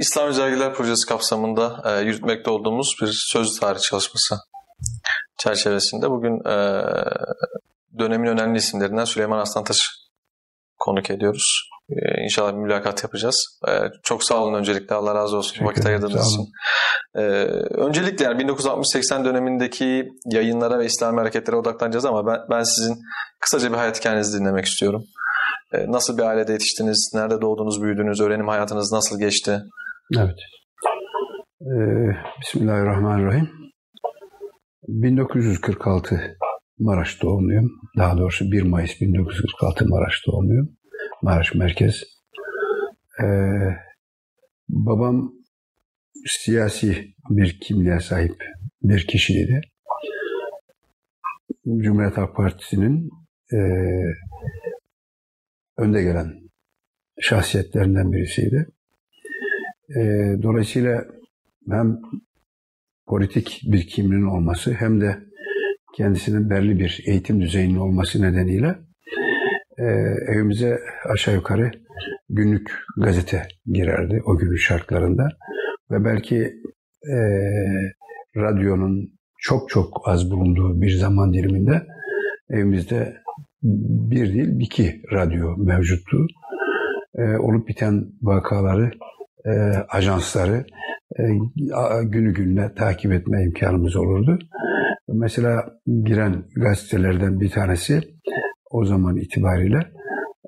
İslam Özelgeler Projesi kapsamında e, yürütmekte olduğumuz bir sözlü tarih çalışması çerçevesinde bugün e, dönemin önemli isimlerinden Süleyman Aslantaş'ı konuk ediyoruz. Ee, inşallah bir mülakat yapacağız. Ee, çok sağ olun öncelikle. Allah razı olsun. Teşekkür Vakit ayırdığınız için. Ee, öncelikle yani 1960-80 dönemindeki yayınlara ve İslami hareketlere odaklanacağız ama ben, ben sizin kısaca bir hayat hikayenizi dinlemek istiyorum. Ee, nasıl bir ailede yetiştiniz? Nerede doğdunuz, büyüdünüz? Öğrenim hayatınız nasıl geçti? Evet. Ee, Bismillahirrahmanirrahim. 1946 Maraş doğumluyum. Daha doğrusu 1 Mayıs 1946 Maraş doğumluyum. Maraş Merkez. Ee, babam siyasi bir kimliğe sahip bir kişiydi. Cumhuriyet Halk Partisi'nin e, önde gelen şahsiyetlerinden birisiydi. E, dolayısıyla hem politik bir kimliğin olması hem de kendisinin belli bir eğitim düzeyinin olması nedeniyle e, evimize aşağı yukarı günlük gazete girerdi o günün şartlarında. Ve belki e, radyonun çok çok az bulunduğu bir zaman diliminde evimizde bir değil iki radyo mevcuttu. E, olup biten vakaları, e, ajansları e, günü gününe takip etme imkanımız olurdu. Mesela giren gazetelerden bir tanesi o zaman itibariyle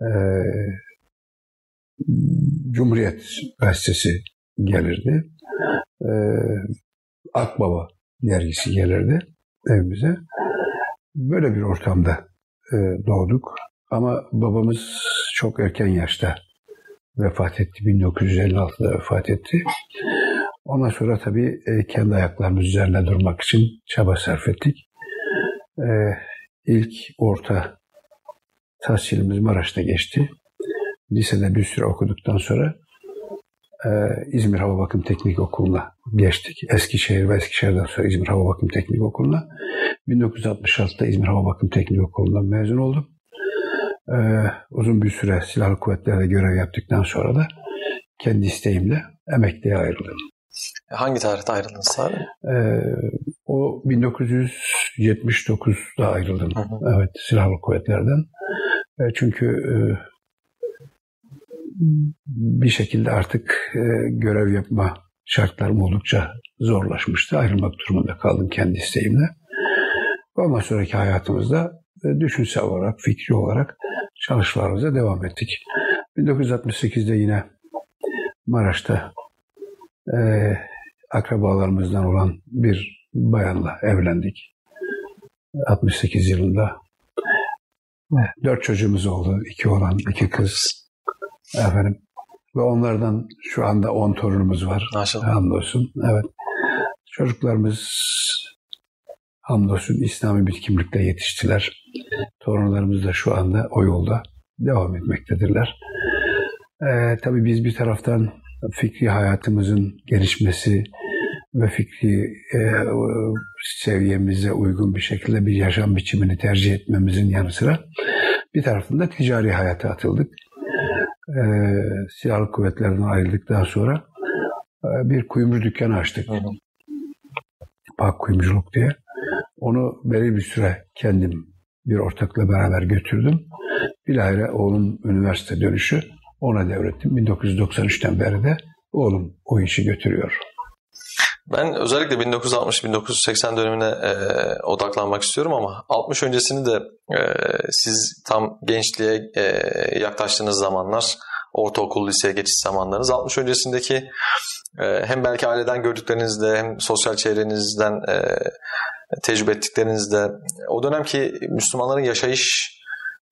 e, Cumhuriyet Gazetesi gelirdi. E, Akbaba dergisi gelirdi evimize. Böyle bir ortamda e, doğduk. Ama babamız çok erken yaşta vefat etti. 1956'da vefat etti. Ondan sonra tabii e, kendi ayaklarımız üzerine durmak için çaba sarf ettik. E, ilk orta tahsilimiz Maraş'ta geçti. Lisede bir süre okuduktan sonra e, İzmir Hava Bakım Teknik Okulu'na geçtik. Eskişehir ve Eskişehir'den sonra İzmir Hava Bakım Teknik Okulu'na. 1966'da İzmir Hava Bakım Teknik Okulu'ndan mezun oldum. E, uzun bir süre silahlı kuvvetlerde görev yaptıktan sonra da kendi isteğimle emekliye ayrıldım. Hangi tarihte ayrıldınız abi? Ee, o 1979'da ayrıldım. Hı hı. Evet, silahlı kuvvetlerden. E, çünkü e, bir şekilde artık e, görev yapma şartlarım oldukça zorlaşmıştı. Ayrılmak durumunda kaldım kendi isteğimle. Ondan sonraki hayatımızda e, düşünsel olarak, fikri olarak çalışmalarımıza devam ettik. 1968'de yine Maraş'ta e, akrabalarımızdan olan bir bayanla evlendik. 68 yılında. Dört çocuğumuz oldu. iki oğlan, iki kız. Efendim. Ve onlardan şu anda on torunumuz var. Maşallah. Hamdolsun. Evet. Çocuklarımız hamdolsun İslami bir kimlikle yetiştiler. Torunlarımız da şu anda o yolda devam etmektedirler. Ee, tabii biz bir taraftan fikri hayatımızın gelişmesi ve fikri e, seviyemize uygun bir şekilde bir yaşam biçimini tercih etmemizin yanı sıra bir tarafında ticari hayata atıldık. E, silahlı kuvvetlerden ayrıldıktan sonra e, bir kuyumcu dükkanı açtık. Pak Kuyumculuk diye. Onu belli bir süre kendim bir ortakla beraber götürdüm. Bilahare oğlum üniversite dönüşü ona devrettim. 1993'ten beri de oğlum o işi götürüyor. Ben özellikle 1960-1980 dönemine e, odaklanmak istiyorum ama 60 öncesini de e, siz tam gençliğe e, yaklaştığınız zamanlar, ortaokul, liseye geçiş zamanlarınız, 60 öncesindeki e, hem belki aileden gördüklerinizde hem sosyal çevrenizden e, tecrübe ettiklerinizde o dönemki Müslümanların yaşayış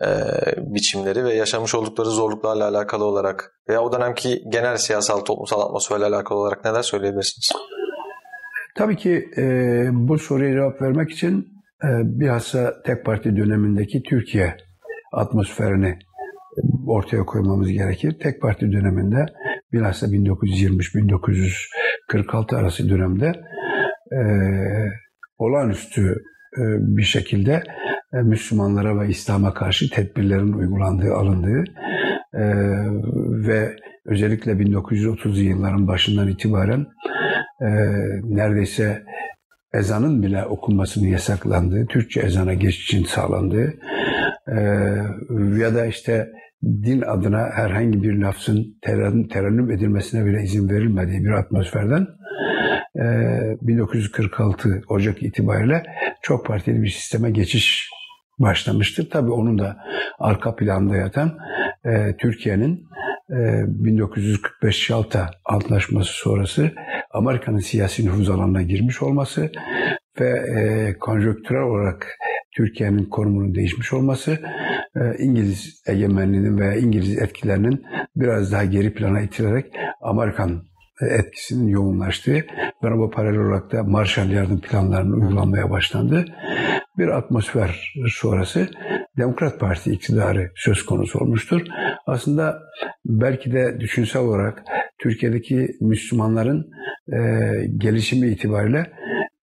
e, biçimleri ve yaşamış oldukları zorluklarla alakalı olarak veya o dönemki genel siyasal toplumsal atmosferle alakalı olarak neler söyleyebilirsiniz? Tabii ki e, bu soruya cevap vermek için e, bilhassa tek parti dönemindeki Türkiye atmosferini ortaya koymamız gerekir. Tek parti döneminde bilhassa 1923-1946 arası dönemde e, olağanüstü e, bir şekilde e, Müslümanlara ve İslam'a karşı tedbirlerin uygulandığı, alındığı e, ve özellikle 1930'lu yılların başından itibaren neredeyse ezanın bile okunmasının yasaklandığı, Türkçe ezana geçişin sağlandığı ya da işte din adına herhangi bir lafzın terennüm edilmesine bile izin verilmediği bir atmosferden 1946 e, Ocak itibariyle çok partili bir sisteme geçiş başlamıştır. Tabii onun da arka planda yatan e, Türkiye'nin e, 1945 Şalta Antlaşması sonrası Amerika'nın siyasi nüfuz alanına girmiş olması ve e, konjonktürel olarak Türkiye'nin konumunun değişmiş olması, e, İngiliz egemenliğinin veya İngiliz etkilerinin biraz daha geri plana itilerek Amerikan etkisinin yoğunlaştığı bu paralel olarak da Marshall yardım planlarının uygulanmaya başlandı. Bir atmosfer sonrası Demokrat Parti iktidarı söz konusu olmuştur. Aslında belki de düşünsel olarak Türkiye'deki Müslümanların e, gelişimi itibariyle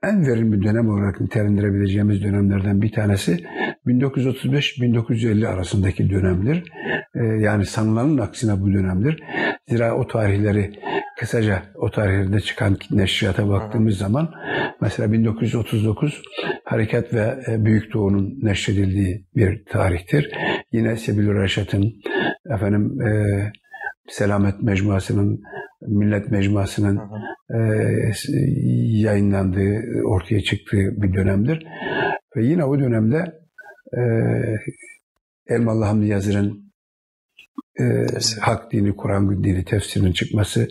en verimli dönem olarak nitelendirebileceğimiz dönemlerden bir tanesi 1935-1950 arasındaki dönemdir. Ee, yani sanılanın aksine bu dönemdir. Zira o tarihleri kısaca o tarihlerde çıkan neşriyata baktığımız zaman mesela 1939 Harekat ve e, Büyük Doğu'nun neşredildiği bir tarihtir. Yine Sebil Reşat'ın efendim e, Selamet Mecmuası'nın Millet Mecmuası'nın e, yayınlandığı, ortaya çıktığı bir dönemdir. Ve yine o dönemde e, Elmalı Hamdi Yazır'ın e, Hak Dini, Kur'an Dini tefsirinin çıkması,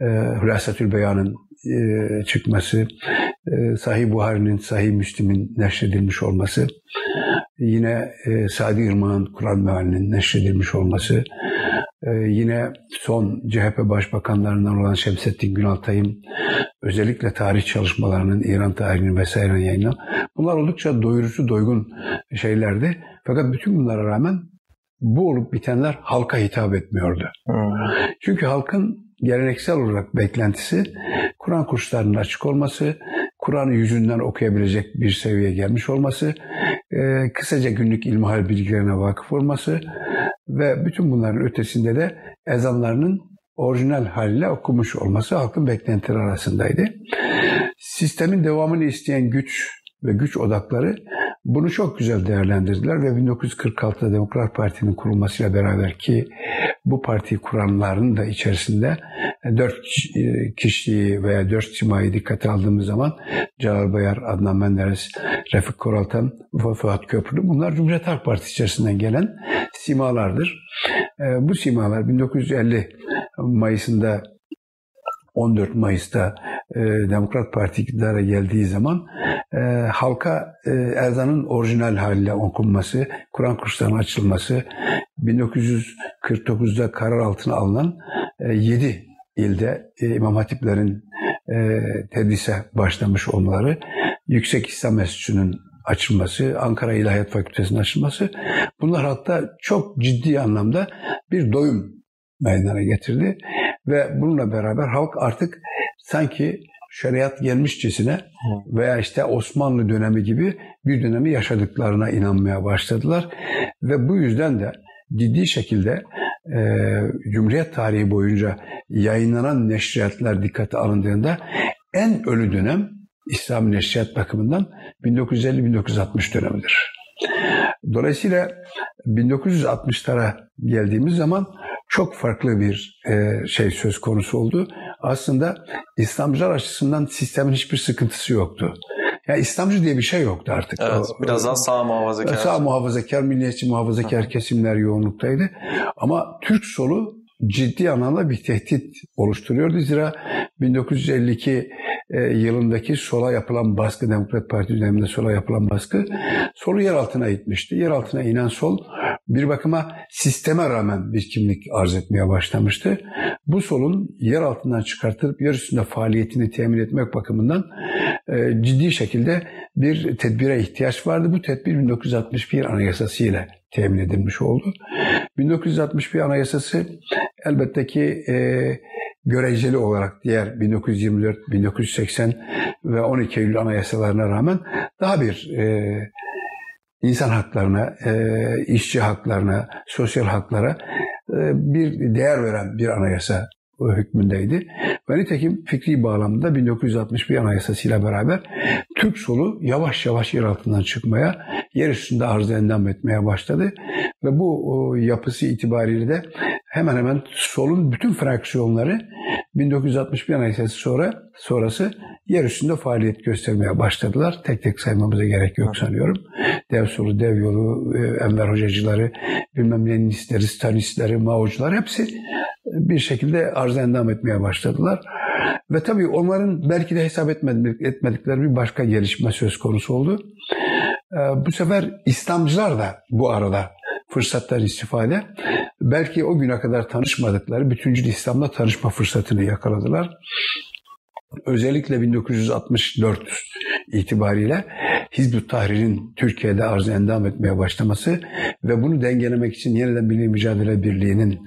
e, Hülasatül Beyan'ın e, çıkması, e, Sahih Buhari'nin, Sahih Müslim'in neşredilmiş olması, yine e, Sadi Irmak'ın Kur'an mealinin neşredilmiş olması, ee, yine son CHP başbakanlarından olan Şemsettin Günaltay'ın özellikle tarih çalışmalarının İran tarihini vesaire yayınlanan bunlar oldukça doyurucu, doygun şeylerdi. Fakat bütün bunlara rağmen bu olup bitenler halka hitap etmiyordu. Hmm. Çünkü halkın geleneksel olarak beklentisi Kur'an kurslarının açık olması, Kur'an'ı yüzünden okuyabilecek bir seviyeye gelmiş olması, e, kısaca günlük ilmihal bilgilerine vakıf olması ve bütün bunların ötesinde de ezanlarının orijinal haliyle okumuş olması halkın beklentileri arasındaydı. Sistemin devamını isteyen güç ve güç odakları bunu çok güzel değerlendirdiler ve 1946'da Demokrat Parti'nin kurulmasıyla beraber ki bu partiyi kuranların da içerisinde dört kişiyi veya dört simayı dikkate aldığımız zaman Celal Bayar, Adnan Menderes, Refik Koraltan Fuat Köprülü bunlar Cumhuriyet Halk Partisi içerisinden gelen simalardır. Bu simalar 1950 Mayıs'ında 14 Mayıs'ta e, Demokrat Parti iktidara geldiği zaman e, halka e, Erzan'ın orijinal haliyle okunması, Kur'an kurslarının açılması, 1949'da karar altına alınan e, 7 ilde e, İmam Hatiplerin e, tedrise başlamış olmaları, Yüksek İslam Enstitüsü'nün açılması, Ankara İlahiyat Fakültesi'nin açılması bunlar hatta çok ciddi anlamda bir doyum meydana getirdi. Ve bununla beraber halk artık sanki şeriat gelmişçesine veya işte Osmanlı dönemi gibi bir dönemi yaşadıklarına inanmaya başladılar. Ve bu yüzden de ciddi şekilde e, Cumhuriyet tarihi boyunca yayınlanan neşriyatlar dikkate alındığında en ölü dönem İslam neşriyat bakımından 1950-1960 dönemidir. Dolayısıyla 1960'lara geldiğimiz zaman çok farklı bir e, şey söz konusu oldu. Aslında İslamcılar açısından sistemin hiçbir sıkıntısı yoktu. Yani İslamcı diye bir şey yoktu artık. Evet, biraz daha sağ muhafazakar. Sağ muhafazakar, milliyetçi muhafazakar kesimler yoğunluktaydı. Ama Türk solu ciddi anlamda bir tehdit oluşturuyordu. Zira 1952 e, yılındaki sola yapılan baskı, Demokrat Parti döneminde sola yapılan baskı solu yer altına itmişti. Yer altına inen sol bir bakıma sisteme rağmen bir kimlik arz etmeye başlamıştı. Bu solun yer altından çıkartılıp yer üstünde faaliyetini temin etmek bakımından e, ciddi şekilde bir tedbire ihtiyaç vardı. Bu tedbir 1961 Anayasası ile temin edilmiş oldu. 1961 Anayasası elbette ki e, göreceli olarak diğer 1924, 1980 ve 12 Eylül anayasalarına rağmen daha bir e, insan haklarına, e, işçi haklarına, sosyal haklara bir değer veren bir anayasa hükmündeydi. Ve nitekim fikri bağlamda 1961 anayasasıyla beraber Türk solu yavaş yavaş yer altından çıkmaya, yer üstünde arz endam etmeye başladı. Ve bu yapısı itibariyle de hemen hemen solun bütün fraksiyonları 1961 Anayasası sonra sonrası yer üstünde faaliyet göstermeye başladılar. Tek tek saymamıza gerek yok sanıyorum. Dev solu, dev yolu, e, Enver Hocacıları, bilmem Leninistleri, Stalinistleri, Mao'cular hepsi bir şekilde arz endam etmeye başladılar. Ve tabii onların belki de hesap etmedikleri bir başka gelişme söz konusu oldu. E, bu sefer İslamcılar da bu arada fırsattan istifade belki o güne kadar tanışmadıkları bütüncül İslam'la tanışma fırsatını yakaladılar. Özellikle 1964 itibariyle Hizbut Tahrir'in Türkiye'de arz endam etmeye başlaması ve bunu dengelemek için yeniden Milli Mücadele Birliği'nin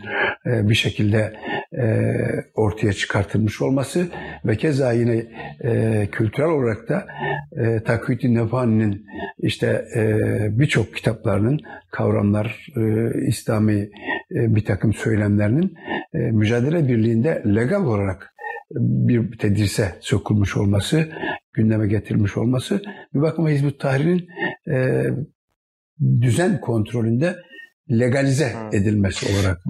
e, bir şekilde e, ortaya çıkartılmış olması ve keza yine e, kültürel olarak da Takvit-i Nefani'nin işte birçok kitaplarının kavramlar, İslami bir takım söylemlerinin mücadele birliğinde legal olarak bir tedrise sokulmuş olması, gündeme getirilmiş olması bir bakıma Hizbut Tahrir'in e, düzen kontrolünde legalize edilmesi olarak.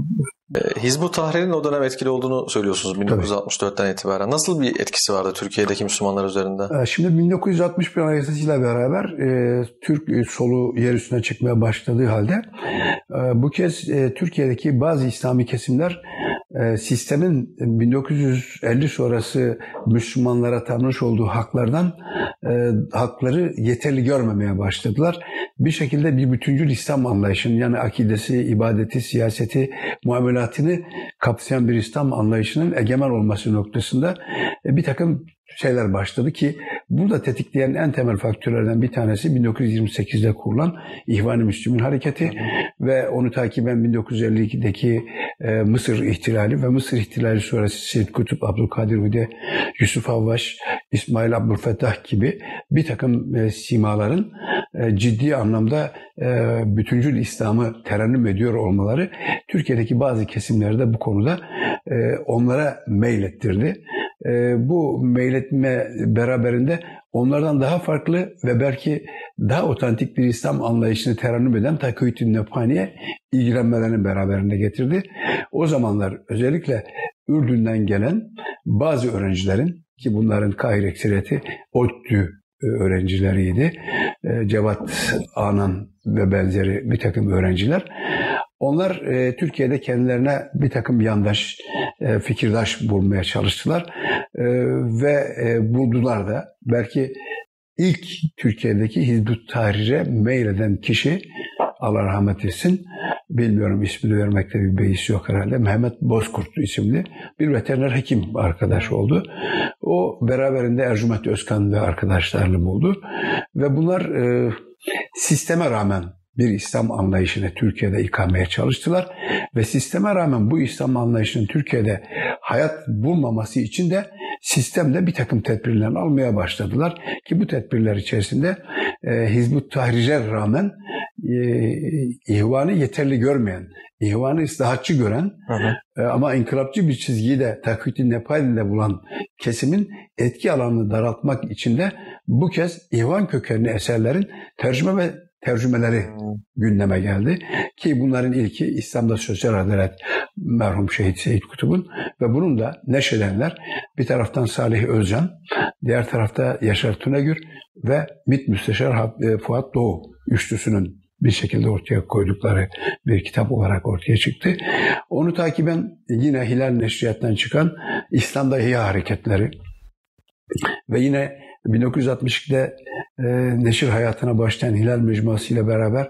E, Hizbut Tahrir'in o dönem etkili olduğunu söylüyorsunuz 1964'ten Tabii. itibaren. Nasıl bir etkisi vardı Türkiye'deki Müslümanlar üzerinde? E, şimdi 1961 Anayasası'yla beraber e, Türk solu yer üstüne çıkmaya başladığı halde e, bu kez e, Türkiye'deki bazı İslami kesimler ee, sistemin 1950 sonrası Müslümanlara tanış olduğu haklardan e, hakları yeterli görmemeye başladılar. Bir şekilde bir bütüncül İslam anlayışının yani akidesi, ibadeti, siyaseti, muamelatını kapsayan bir İslam anlayışının egemen olması noktasında e, bir takım şeyler başladı ki burada tetikleyen en temel faktörlerden bir tanesi 1928'de kurulan İhvan-ı Müslümin hareketi ve onu takiben 1952'deki e, Mısır ihtilali ve Mısır ihtilali sonrası Seyyid Kutup, Abdülkadir Hude, Yusuf Avvaş, İsmail Abdülfettah gibi bir takım e, simaların e, ciddi anlamda e, bütüncül İslam'ı terennüm ediyor olmaları Türkiye'deki bazı kesimlerde bu konuda e, onlara meylettirdi. E, bu meyletme beraberinde onlardan daha farklı ve belki daha otantik bir İslam anlayışını terennüm eden Takıyütün Nefhani'ye ilgilenmelerini beraberinde getirdi. O zamanlar özellikle Ürdün'den gelen bazı öğrencilerin ki bunların kahir ekseriyeti ODTÜ öğrencileriydi. E, Cevat Anan ve benzeri bir takım öğrenciler. Onlar e, Türkiye'de kendilerine bir takım yandaş, e, fikirdaş bulmaya çalıştılar e, ve e, buldular da. Belki ilk Türkiye'deki Hizbut Tahrir'e meyleden kişi Allah rahmet etsin. Bilmiyorum ismini vermekte bir beis yok herhalde. Mehmet Bozkurt isimli bir veteriner hekim arkadaş oldu. O beraberinde Ercüment Özkan ve arkadaşlarını buldu. Ve bunlar e, sisteme rağmen bir İslam anlayışını Türkiye'de ikameye çalıştılar ve sisteme rağmen bu İslam anlayışının Türkiye'de hayat bulmaması için de sistemde bir takım tedbirler almaya başladılar ki bu tedbirler içerisinde e, Hizbut Tahrir'e rağmen e, ihvanı yeterli görmeyen, ihvanı ıslahatçı gören hı hı. E, ama inkılapçı bir çizgiyi de takvit-i Nepal'de bulan kesimin etki alanını daraltmak için de bu kez ihvan kökenli eserlerin tercüme ve tercümeleri gündeme geldi. Ki bunların ilki İslam'da Sosyal Adalet merhum şehit Seyit Kutub'un ve bunun da neşedenler bir taraftan Salih Özcan, diğer tarafta Yaşar Tunagür ve MİT Müsteşar e, Fuat Doğu üçlüsünün bir şekilde ortaya koydukları bir kitap olarak ortaya çıktı. Onu takiben yine Hilal Neşriyat'tan çıkan İslam'da İhya Hareketleri ve yine 1962'de e, neşir hayatına başlayan Hilal Mecmuası ile beraber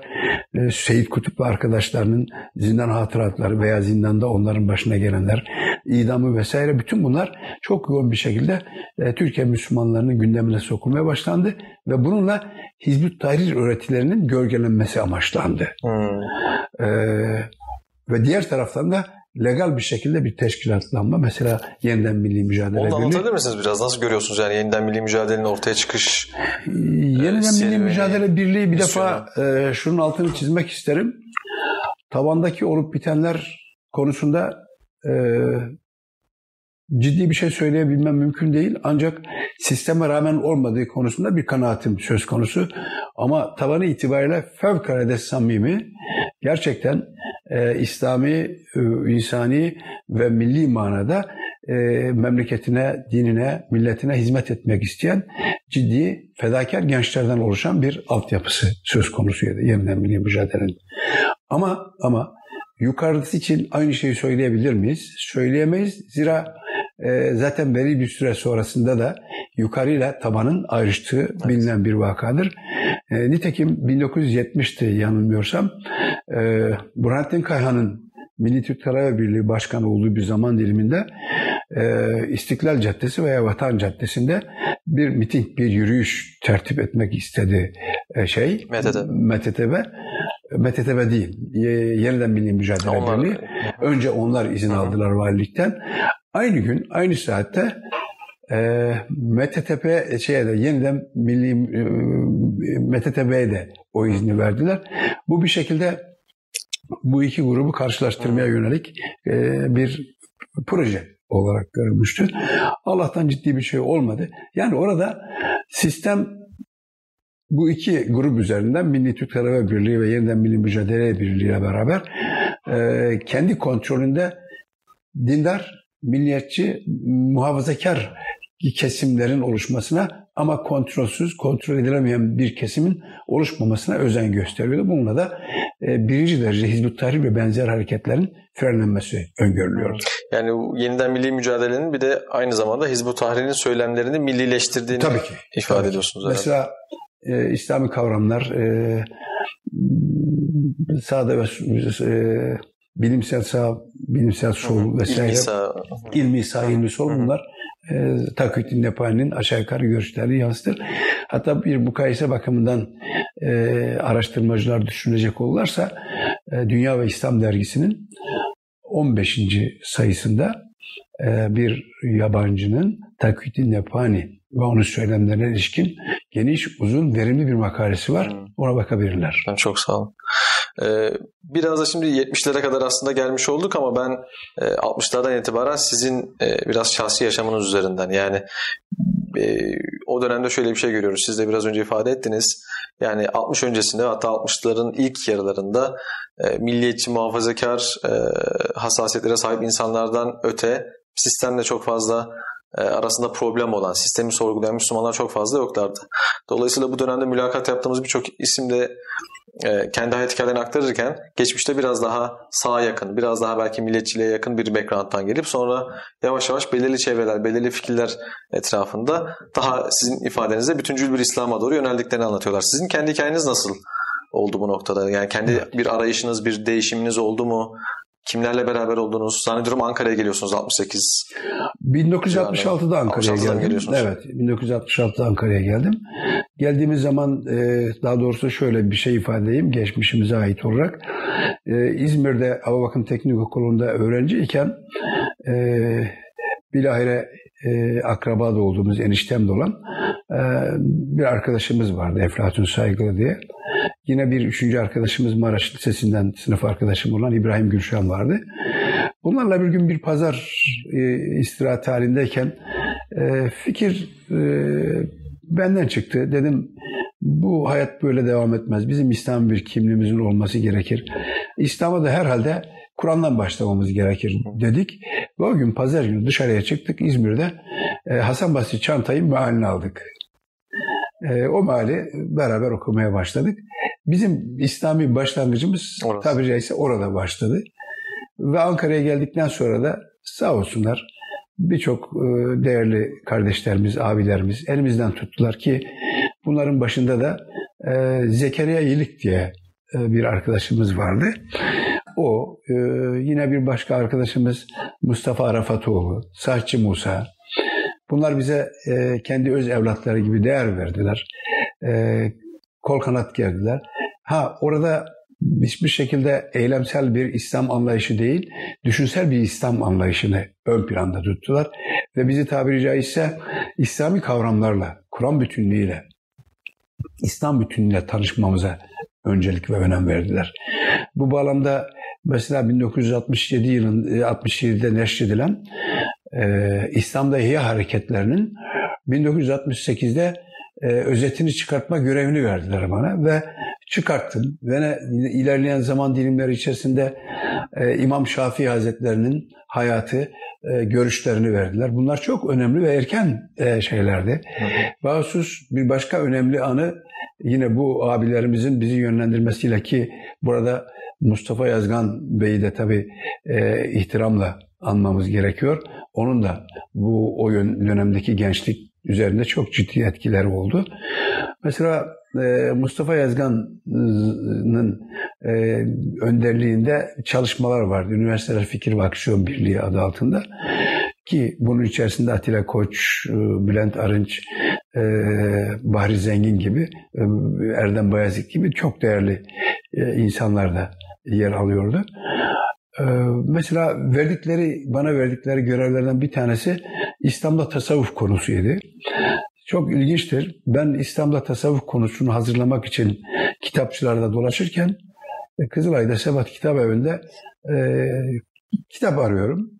e, Seyit Kutup ve arkadaşlarının zindan hatıratları veya zindanda onların başına gelenler, idamı vesaire bütün bunlar çok yoğun bir şekilde e, Türkiye Müslümanlarının gündemine sokulmaya başlandı ve bununla Hizbut Tahrir öğretilerinin gölgelenmesi amaçlandı. Hmm. E, ve diğer taraftan da legal bir şekilde bir teşkilatlanma. Mesela yeniden milli mücadele Onu anlatabilir misiniz biraz? Nasıl görüyorsunuz yani yeniden milli mücadelenin ortaya çıkış? Ee, yeniden e, milli mücadele birliği bir defa e, şunun altını çizmek isterim. Tabandaki olup bitenler konusunda e, ciddi bir şey söyleyebilmem mümkün değil. Ancak sisteme rağmen olmadığı konusunda bir kanaatim söz konusu. Ama tabanı itibariyle fevkalade samimi, gerçekten e, İslami, e, insani ve milli manada e, memleketine, dinine, milletine hizmet etmek isteyen ciddi fedakar gençlerden oluşan bir altyapısı söz konusuydu yeniden milli mücadelenin. Ama ama yukarısı için aynı şeyi söyleyebilir miyiz? Söyleyemeyiz. Zira e, zaten belli bir süre sonrasında da yukarıyla tabanın ayrıştığı evet. bilinen bir vakadır. E, nitekim 1970'ti yanılmıyorsam e, Burhanettin Kayhan'ın Milli Türk Talebe Birliği Başkanı olduğu bir zaman diliminde e, İstiklal Caddesi veya Vatan Caddesi'nde bir miting, bir yürüyüş tertip etmek istedi e, şey MTTB. MTTB. MTTB değil, yeniden Milli Mücadele onlar, Birliği. Önce onlar izin aldılar valilikten. Aynı gün, aynı saatte e, MTTP şeye de yeniden Milli e, MTTB'ye de o izni verdiler. Bu bir şekilde bu iki grubu karşılaştırmaya yönelik e, bir proje olarak görülmüştü. Allah'tan ciddi bir şey olmadı. Yani orada sistem bu iki grup üzerinden Milli Türk Talebe Birliği ve yeniden Milli Mücadele Birliği ile beraber e, kendi kontrolünde dindar, milliyetçi, muhafazakar kesimlerin oluşmasına ama kontrolsüz, kontrol edilemeyen bir kesimin oluşmamasına özen gösteriyordu. Bununla da e, birinci derece Hizbut Tahrir ve benzer hareketlerin frenlenmesi öngörülüyor. Yani yeniden milli mücadelenin bir de aynı zamanda Hizbut Tahrir'in söylemlerini millileştirdiğini tabii ki, ifade tabii ediyorsunuz. Ki. Mesela e, İslami kavramlar e, sağda ve e, bilimsel sağ, bilimsel sol vesaire ilmi sağ, ilmi sağ, ilmi sol bunlar e, Taküddin Nepali'nin aşağı yukarı görüşlerini yansıtır. Hatta bir mukayese bakımından e, araştırmacılar düşünecek olurlarsa e, Dünya ve İslam dergisinin 15. sayısında e, bir yabancının Taküddin Nepani ve onun söylemlerine ilişkin geniş, uzun, verimli bir makalesi var. Ona bakabilirler. Çok sağ olun. Ee, biraz da şimdi 70'lere kadar aslında gelmiş olduk ama ben 60'lardan e, itibaren sizin e, biraz şahsi yaşamınız üzerinden yani e, o dönemde şöyle bir şey görüyoruz. Siz de biraz önce ifade ettiniz. Yani 60 öncesinde hatta 60'ların ilk yarılarında milliyetçi, muhafazakar hassasiyetlere sahip insanlardan öte sistemle çok fazla arasında problem olan, sistemi sorgulayan Müslümanlar çok fazla yoklardı. Dolayısıyla bu dönemde mülakat yaptığımız birçok isim de kendi hayat hikayelerini aktarırken geçmişte biraz daha sağa yakın, biraz daha belki milliyetçiliğe yakın bir background'dan gelip sonra yavaş yavaş belirli çevreler, belirli fikirler etrafında daha sizin ifadenizde bütüncül bir İslam'a doğru yöneldiklerini anlatıyorlar. Sizin kendi hikayeniz nasıl oldu bu noktada? Yani kendi bir arayışınız, bir değişiminiz oldu mu? Kimlerle beraber oldunuz? Zannediyorum Ankara'ya geliyorsunuz 68. 1966'da Ankara'ya geldim. Evet, 1966'da Ankara'ya geldim. Geldiğimiz zaman e, daha doğrusu şöyle bir şey ifade edeyim geçmişimize ait olarak. E, İzmir'de Avabakım Teknik Okulu'nda öğrenciyken e, bilahare e, akraba da olduğumuz, eniştem de olan e, bir arkadaşımız vardı Eflatun Saygılı diye. Yine bir üçüncü arkadaşımız Maraş Lisesi'nden sınıf arkadaşım olan İbrahim Gülşen vardı. Bunlarla bir gün bir pazar e, istirahat halindeyken e, fikir e, benden çıktı. Dedim bu hayat böyle devam etmez. Bizim İslam bir kimliğimizin olması gerekir. İslam'a da herhalde Kur'an'dan başlamamız gerekir dedik. Ve o gün pazar günü dışarıya çıktık İzmir'de. E, Hasan Basri çantayı mealini aldık. E, o meali beraber okumaya başladık. Bizim İslami başlangıcımız Orası. tabiri caizse orada başladı. Ve Ankara'ya geldikten sonra da sağ olsunlar birçok e, değerli kardeşlerimiz, abilerimiz elimizden tuttular ki bunların başında da Zekeriya İyilik diye bir arkadaşımız vardı. O, yine bir başka arkadaşımız Mustafa Arafatoğlu, Saççı Musa. Bunlar bize kendi öz evlatları gibi değer verdiler. Kol kanat gerdiler. Ha orada hiçbir şekilde eylemsel bir İslam anlayışı değil, düşünsel bir İslam anlayışını ön planda tuttular. Ve bizi tabiri caizse İslami kavramlarla, Kur'an bütünlüğüyle, İslam bütünlüğüyle tanışmamıza öncelik ve önem verdiler. Bu bağlamda Mesela 1967 yılın 67'de neşredilen e, İslam'da İhya hareketlerinin 1968'de e, özetini çıkartma görevini verdiler bana ve çıkarttım. Ve ne, ilerleyen zaman dilimleri içerisinde e, İmam Şafii Hazretlerinin hayatı, e, görüşlerini verdiler. Bunlar çok önemli ve erken e, şeylerdi. Bahusus bir başka önemli anı yine bu abilerimizin bizi yönlendirmesiyle ki burada Mustafa Yazgan Bey'i de tabii e, ihtiramla anmamız gerekiyor. Onun da bu o dönemdeki gençlik üzerinde çok ciddi etkileri oldu. Mesela e, Mustafa Yazgan'ın e, önderliğinde çalışmalar vardı. Üniversiteler Fikir ve Aksiyon Birliği adı altında. Ki bunun içerisinde Atilla Koç, e, Bülent Arınç, e, Bahri Zengin gibi, e, Erdem Bayezid gibi çok değerli insanlar da yer alıyordu. Ee, mesela verdikleri, bana verdikleri görevlerden bir tanesi İslam'da tasavvuf konusuydu. Çok ilginçtir. Ben İslam'da tasavvuf konusunu hazırlamak için kitapçılarda dolaşırken e, Kızılay'da Sebat Kitap Evi'nde e, kitap arıyorum.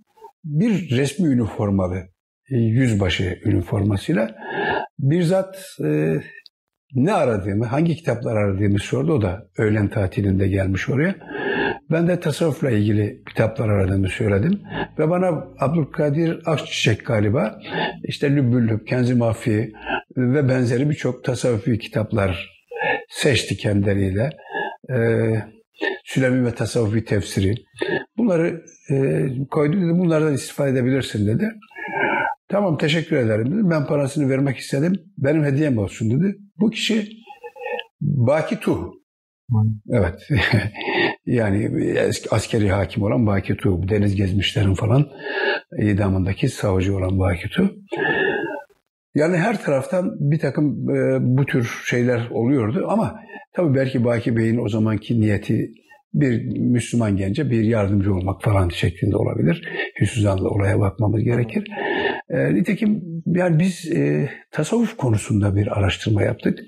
Bir resmi üniformalı, e, yüzbaşı üniformasıyla bir zat e, ne aradığımı, hangi kitaplar aradığımı sordu. O da öğlen tatilinde gelmiş oraya. Ben de tasavvufla ilgili kitaplar aradığımı söyledim. Ve bana Abdülkadir Akçiçek galiba işte Lübbül Kenzi Mafi ve benzeri birçok tasavvufi kitaplar seçti kendileriyle. Ee, Sülemi ve Tasavvufi Tefsiri. Bunları e, koydu dedi. Bunlardan istifade edebilirsin dedi. Tamam teşekkür ederim dedi. Ben parasını vermek istedim. Benim hediyem olsun dedi. Bu kişi Baki Tuh. Evet. yani askeri hakim olan Baki Tuh. Deniz gezmişlerin falan idamındaki savcı olan Baki Tuh. Yani her taraftan bir takım e, bu tür şeyler oluyordu ama tabii belki Baki Bey'in o zamanki niyeti bir Müslüman gence bir yardımcı olmak falan şeklinde olabilir. Hüsnüzanla olaya bakmamız gerekir. E, nitekim yani biz e, tasavvuf konusunda bir araştırma yaptık.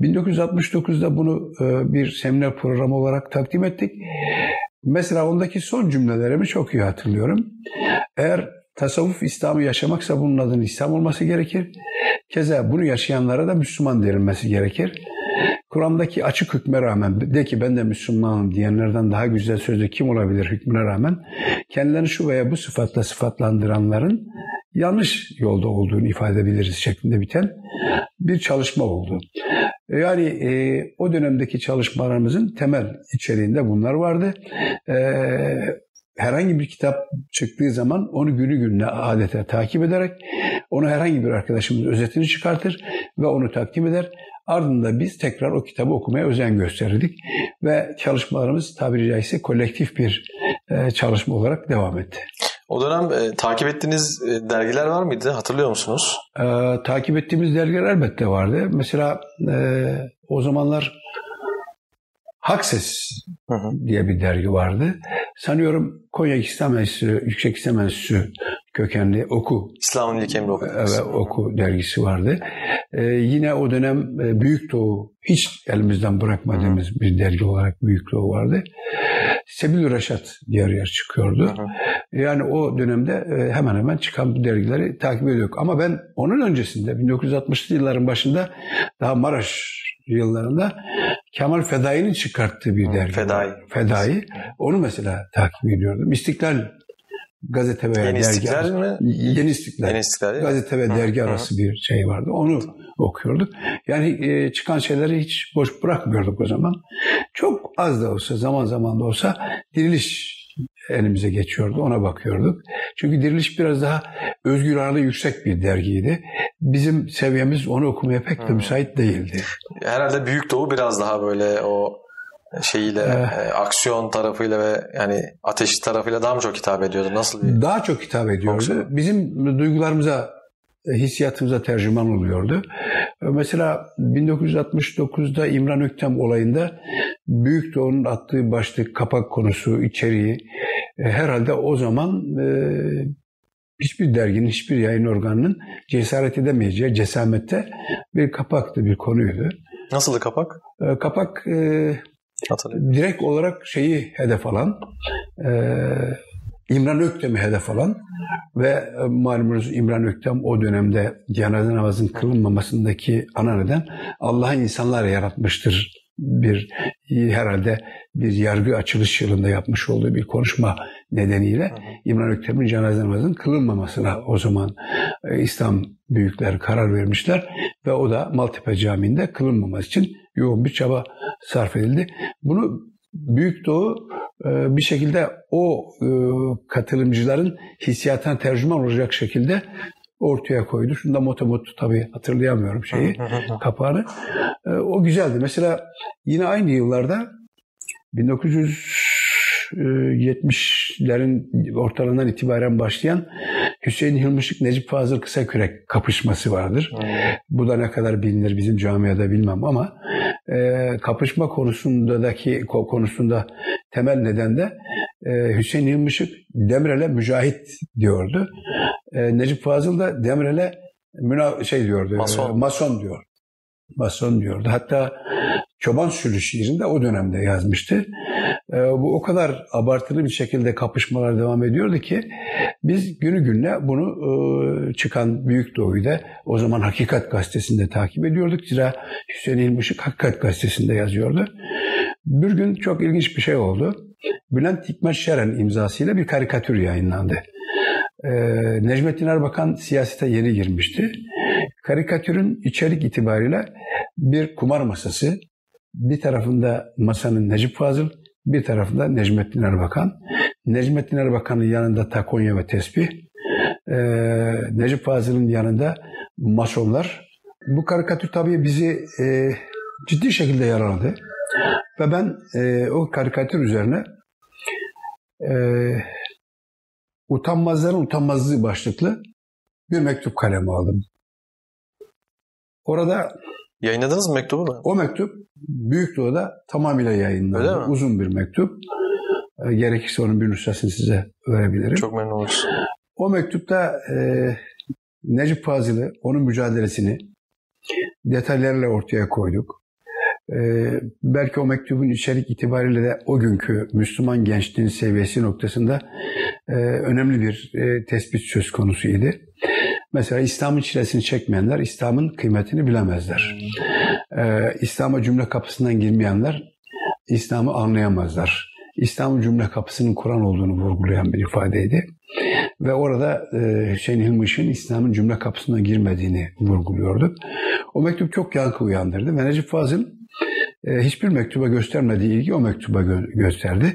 1969'da bunu e, bir seminer programı olarak takdim ettik. Mesela ondaki son cümlelerimi çok iyi hatırlıyorum. Eğer tasavvuf İslam'ı yaşamaksa bunun adının İslam olması gerekir. Keza bunu yaşayanlara da Müslüman denilmesi gerekir. Kur'an'daki açık hükme rağmen de ki ben de Müslümanım diyenlerden daha güzel sözü kim olabilir hükmüne rağmen kendilerini şu veya bu sıfatla sıfatlandıranların yanlış yolda olduğunu ifade edebiliriz şeklinde biten bir çalışma oldu. Yani e, o dönemdeki çalışmalarımızın temel içeriğinde bunlar vardı. E, herhangi bir kitap çıktığı zaman onu günü gününe adeta takip ederek onu herhangi bir arkadaşımız özetini çıkartır ve onu takdim eder. Ardında biz tekrar o kitabı okumaya özen gösterirdik ve çalışmalarımız tabiri caizse kolektif bir e, çalışma olarak devam etti. O dönem e, takip ettiğiniz e, dergiler var mıydı? Hatırlıyor musunuz? E, takip ettiğimiz dergiler elbette vardı. Mesela e, o zamanlar Hı hı. diye bir dergi vardı. Sanıyorum Konya İslam Enstitüsü, Yüksek İslam Enstitüsü kökenli Oku. İslam'ın ilk emri Oku. Evet, Oku dergisi vardı. Ee, yine o dönem e, Büyük Doğu hiç elimizden bırakmadığımız hı. bir dergi olarak Büyük Doğu vardı. Sebil Reşat diğer yer çıkıyordu. Hı hı. Yani o dönemde e, hemen hemen çıkan bu dergileri takip ediyorduk. Ama ben onun öncesinde 1960'lı yılların başında daha Maraş yıllarında Kemal Fedai'nin çıkarttığı bir dergi. Fedai. Fedai. Onu mesela takip ediyordum. İstiklal gazete veya Yeni dergi İstiklal mi? Yeni İstiklal. Yeni İstiklal. Gazete ve dergi arası bir şey vardı. Onu okuyorduk. Yani e, çıkan şeyleri hiç boş bırakmıyorduk o zaman. Çok az da olsa, zaman zaman da olsa diriliş elimize geçiyordu. Ona bakıyorduk. Çünkü Diriliş biraz daha özgür ağırlığı yüksek bir dergiydi. Bizim seviyemiz onu okumaya pek de hmm. müsait değildi. Herhalde Büyük Doğu biraz daha böyle o şeyiyle ee, e, aksiyon tarafıyla ve yani ateşi tarafıyla daha mı çok hitap ediyordu? Nasıl bir... Daha çok hitap ediyordu. Yoksa... Bizim duygularımıza hissiyatımıza tercüman oluyordu. E, mesela 1969'da İmran Öktem olayında Büyük Doğu'nun attığı başlık, kapak konusu, içeriği e, herhalde o zaman hiçbir derginin, hiçbir yayın organının cesaret edemeyeceği cesamette bir kapaktı, bir konuydu. Nasıldı kapak? Kapak direkt olarak şeyi hedef alan e, İmran Öktem'i hedef alan ve e, malumunuz İmran Öktem o dönemde cenaze namazının kılınmamasındaki ana neden Allah'ın insanlar yaratmıştır bir herhalde bir yargı açılış yılında yapmış olduğu bir konuşma nedeniyle İmran Öktem'in cenaze namazının kılınmamasına o zaman e, İslam büyükleri karar vermişler ve o da Maltepe Camii'nde kılınmaması için yoğun bir çaba sarf edildi. Bunu Büyük Doğu e, bir şekilde o e, katılımcıların hissiyatına tercüman olacak şekilde ortaya koydu. Şunda motomot tabii hatırlayamıyorum şeyi, kapağını. E, o güzeldi. Mesela yine aynı yıllarda 1970'lerin ortalarından itibaren başlayan Hüseyin Hilmişik Necip Fazıl Kısakürek kapışması vardır. Bu da ne kadar bilinir bizim camiada bilmem ama e, kapışma konusundaki konusunda temel neden de e, Hüseyin Hilmişik Demirel'e mücahit diyordu. E, Necip Fazıl da Demirel'e müna şey diyordu. Mason. E, mason diyor. Mason diyordu. Hatta Çoban Sürü şiirinde o dönemde yazmıştı. E, bu o kadar abartılı bir şekilde kapışmalar devam ediyordu ki biz günü gününe bunu e, çıkan Büyük Doğu'da o zaman Hakikat Gazetesi'nde takip ediyorduk. Zira Hüseyin İlmişik Hakikat Gazetesi'nde yazıyordu. Bir gün çok ilginç bir şey oldu. Bülent Hikmet Şeren imzasıyla bir karikatür yayınlandı. Ee, Necmettin Erbakan siyasete yeni girmişti. Karikatürün içerik itibariyle bir kumar masası, bir tarafında masanın Necip Fazıl, bir tarafında Necmettin Erbakan. Necmettin Erbakan'ın yanında takonya ve tesbih. Ee, Necip Fazıl'ın yanında masonlar. Bu karikatür tabii bizi e, ciddi şekilde yaraladı. Ve ben e, o karikatür üzerine e, utanmazların utanmazlığı başlıklı bir mektup kalemi aldım. Orada Yayınladınız mı mektubu mu? O mektup Büyük Doğu'da tamamıyla yayınlandı. Uzun bir mektup. E, gerekirse onun bir nüshasını size verebilirim. Çok memnun oluruz. O mektupta e, Necip Fazıl'ı, onun mücadelesini detaylarla ortaya koyduk. E, belki o mektubun içerik itibariyle de o günkü Müslüman gençliğin seviyesi noktasında e, önemli bir e, tespit söz konusuydu. Mesela İslam'ın çilesini çekmeyenler İslam'ın kıymetini bilemezler. Ee, İslam'a cümle kapısından girmeyenler İslam'ı anlayamazlar. İslam'ın cümle kapısının Kur'an olduğunu vurgulayan bir ifadeydi. Ve orada e, Hilmiş'in İslam'ın cümle kapısına girmediğini vurguluyordu. O mektup çok yankı uyandırdı. Ve Necip Fazıl hiçbir mektuba göstermediği ilgi o mektuba gö- gösterdi.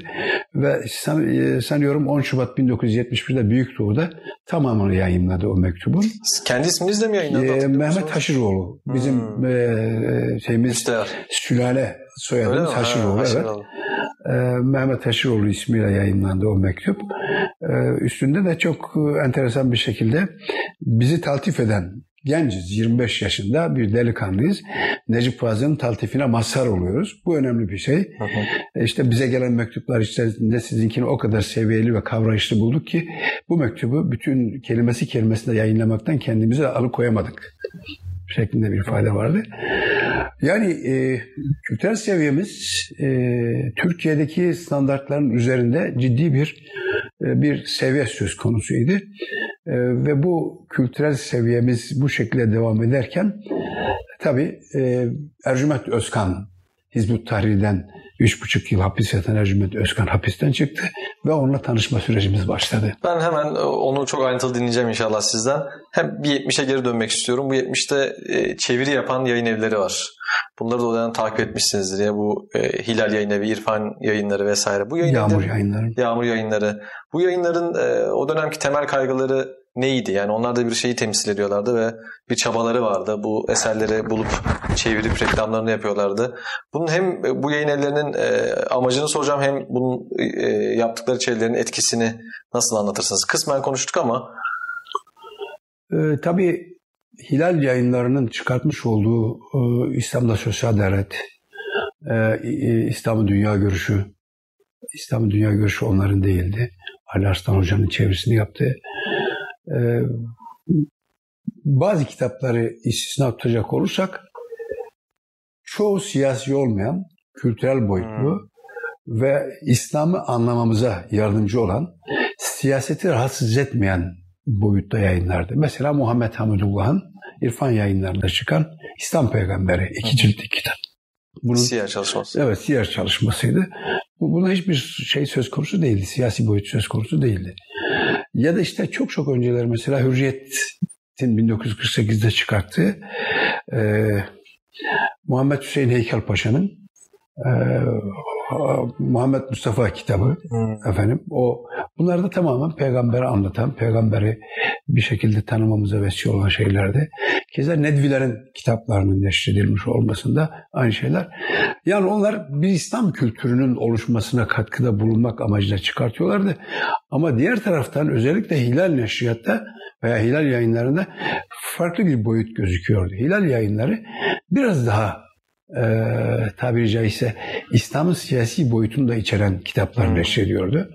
Ve san, e, sanıyorum 10 Şubat 1971'de Büyük Doğu'da tamamını yayınladı o mektubun. Kendi isminizle mi yayınladı? E, Mehmet Haşiroğlu. Bizim hmm. e, şeyimiz Müstehar. sülale soyadımız Haşiroğlu. Evet. E, Mehmet Haşiroğlu ismiyle yayınlandı o mektup. E, üstünde de çok enteresan bir şekilde bizi taltif eden genciz, 25 yaşında bir delikanlıyız. Necip Fazıl'ın taltifine mazhar oluyoruz. Bu önemli bir şey. Hı hı. E, işte bize gelen mektuplar içerisinde sizinkini o kadar seviyeli ve kavrayışlı bulduk ki bu mektubu bütün kelimesi kelimesinde yayınlamaktan kendimizi alıkoyamadık şeklinde bir ifade vardı. Yani e, kültürel seviyemiz e, Türkiye'deki standartların üzerinde ciddi bir bir seviye söz konusuydu. E, ve bu kültürel seviyemiz bu şekilde devam ederken tabii e, Ercüment Özkan Hizbut Tahrir'den 3,5 yıl hapis yatan Ercüment Özkan hapisten çıktı ve onunla tanışma sürecimiz başladı. Ben hemen onu çok ayrıntılı dinleyeceğim inşallah sizden. Hem bir 70'e geri dönmek istiyorum. Bu 70'te çeviri yapan yayın evleri var. Bunları da o dönem takip etmişsinizdir ya bu e, Hilal Yayın Evi, İrfan yayınları vesaire. Bu yayın Yağmur yayınları. Yağmur yayınları. Bu yayınların e, o dönemki temel kaygıları neydi? Yani onlar da bir şeyi temsil ediyorlardı ve bir çabaları vardı. Bu eserleri bulup çevirip reklamlarını yapıyorlardı. Bunun hem bu yayın evlerinin e, amacını soracağım hem bunun e, yaptıkları şeylerin etkisini nasıl anlatırsınız? Kısmen konuştuk ama. E, tabii Hilal yayınlarının çıkartmış olduğu e, İslam'da sosyal devlet, e, İslam'ın dünya görüşü, İslam'ın dünya görüşü onların değildi. Ali Arslan Hoca'nın çevirisini yaptı. E, bazı kitapları istisna tutacak olursak çoğu siyasi olmayan kültürel boyutlu hmm. ve İslam'ı anlamamıza yardımcı olan, siyaseti rahatsız etmeyen boyutta yayınlardı. Mesela Muhammed Hamidullah'ın İrfan yayınlarında çıkan İslam Peygamberi iki ciltlik kitap. Bunun, siyer çalışması. Evet siyer çalışmasıydı. Bu, buna hiçbir şey söz konusu değildi. Siyasi boyut söz konusu değildi. Ya da işte çok çok önceler mesela Hürriyet'in 1948'de çıkarttığı e, Muhammed Hüseyin Heykel Paşa'nın e, Muhammed Mustafa kitabı hmm. efendim o bunlar da tamamen peygamberi anlatan, peygamberi bir şekilde tanımamıza vesile olan şeylerdi. Keza Nedvilerin kitaplarının neşredilmiş olmasında aynı şeyler. Yani onlar bir İslam kültürünün oluşmasına katkıda bulunmak amacıyla çıkartıyorlardı. Ama diğer taraftan özellikle Hilal Neşriyatta veya Hilal yayınlarında farklı bir boyut gözüküyordu. Hilal yayınları biraz daha e, tabiri caizse İslam'ın siyasi boyutunu da içeren kitaplar hmm. neşrediyordu.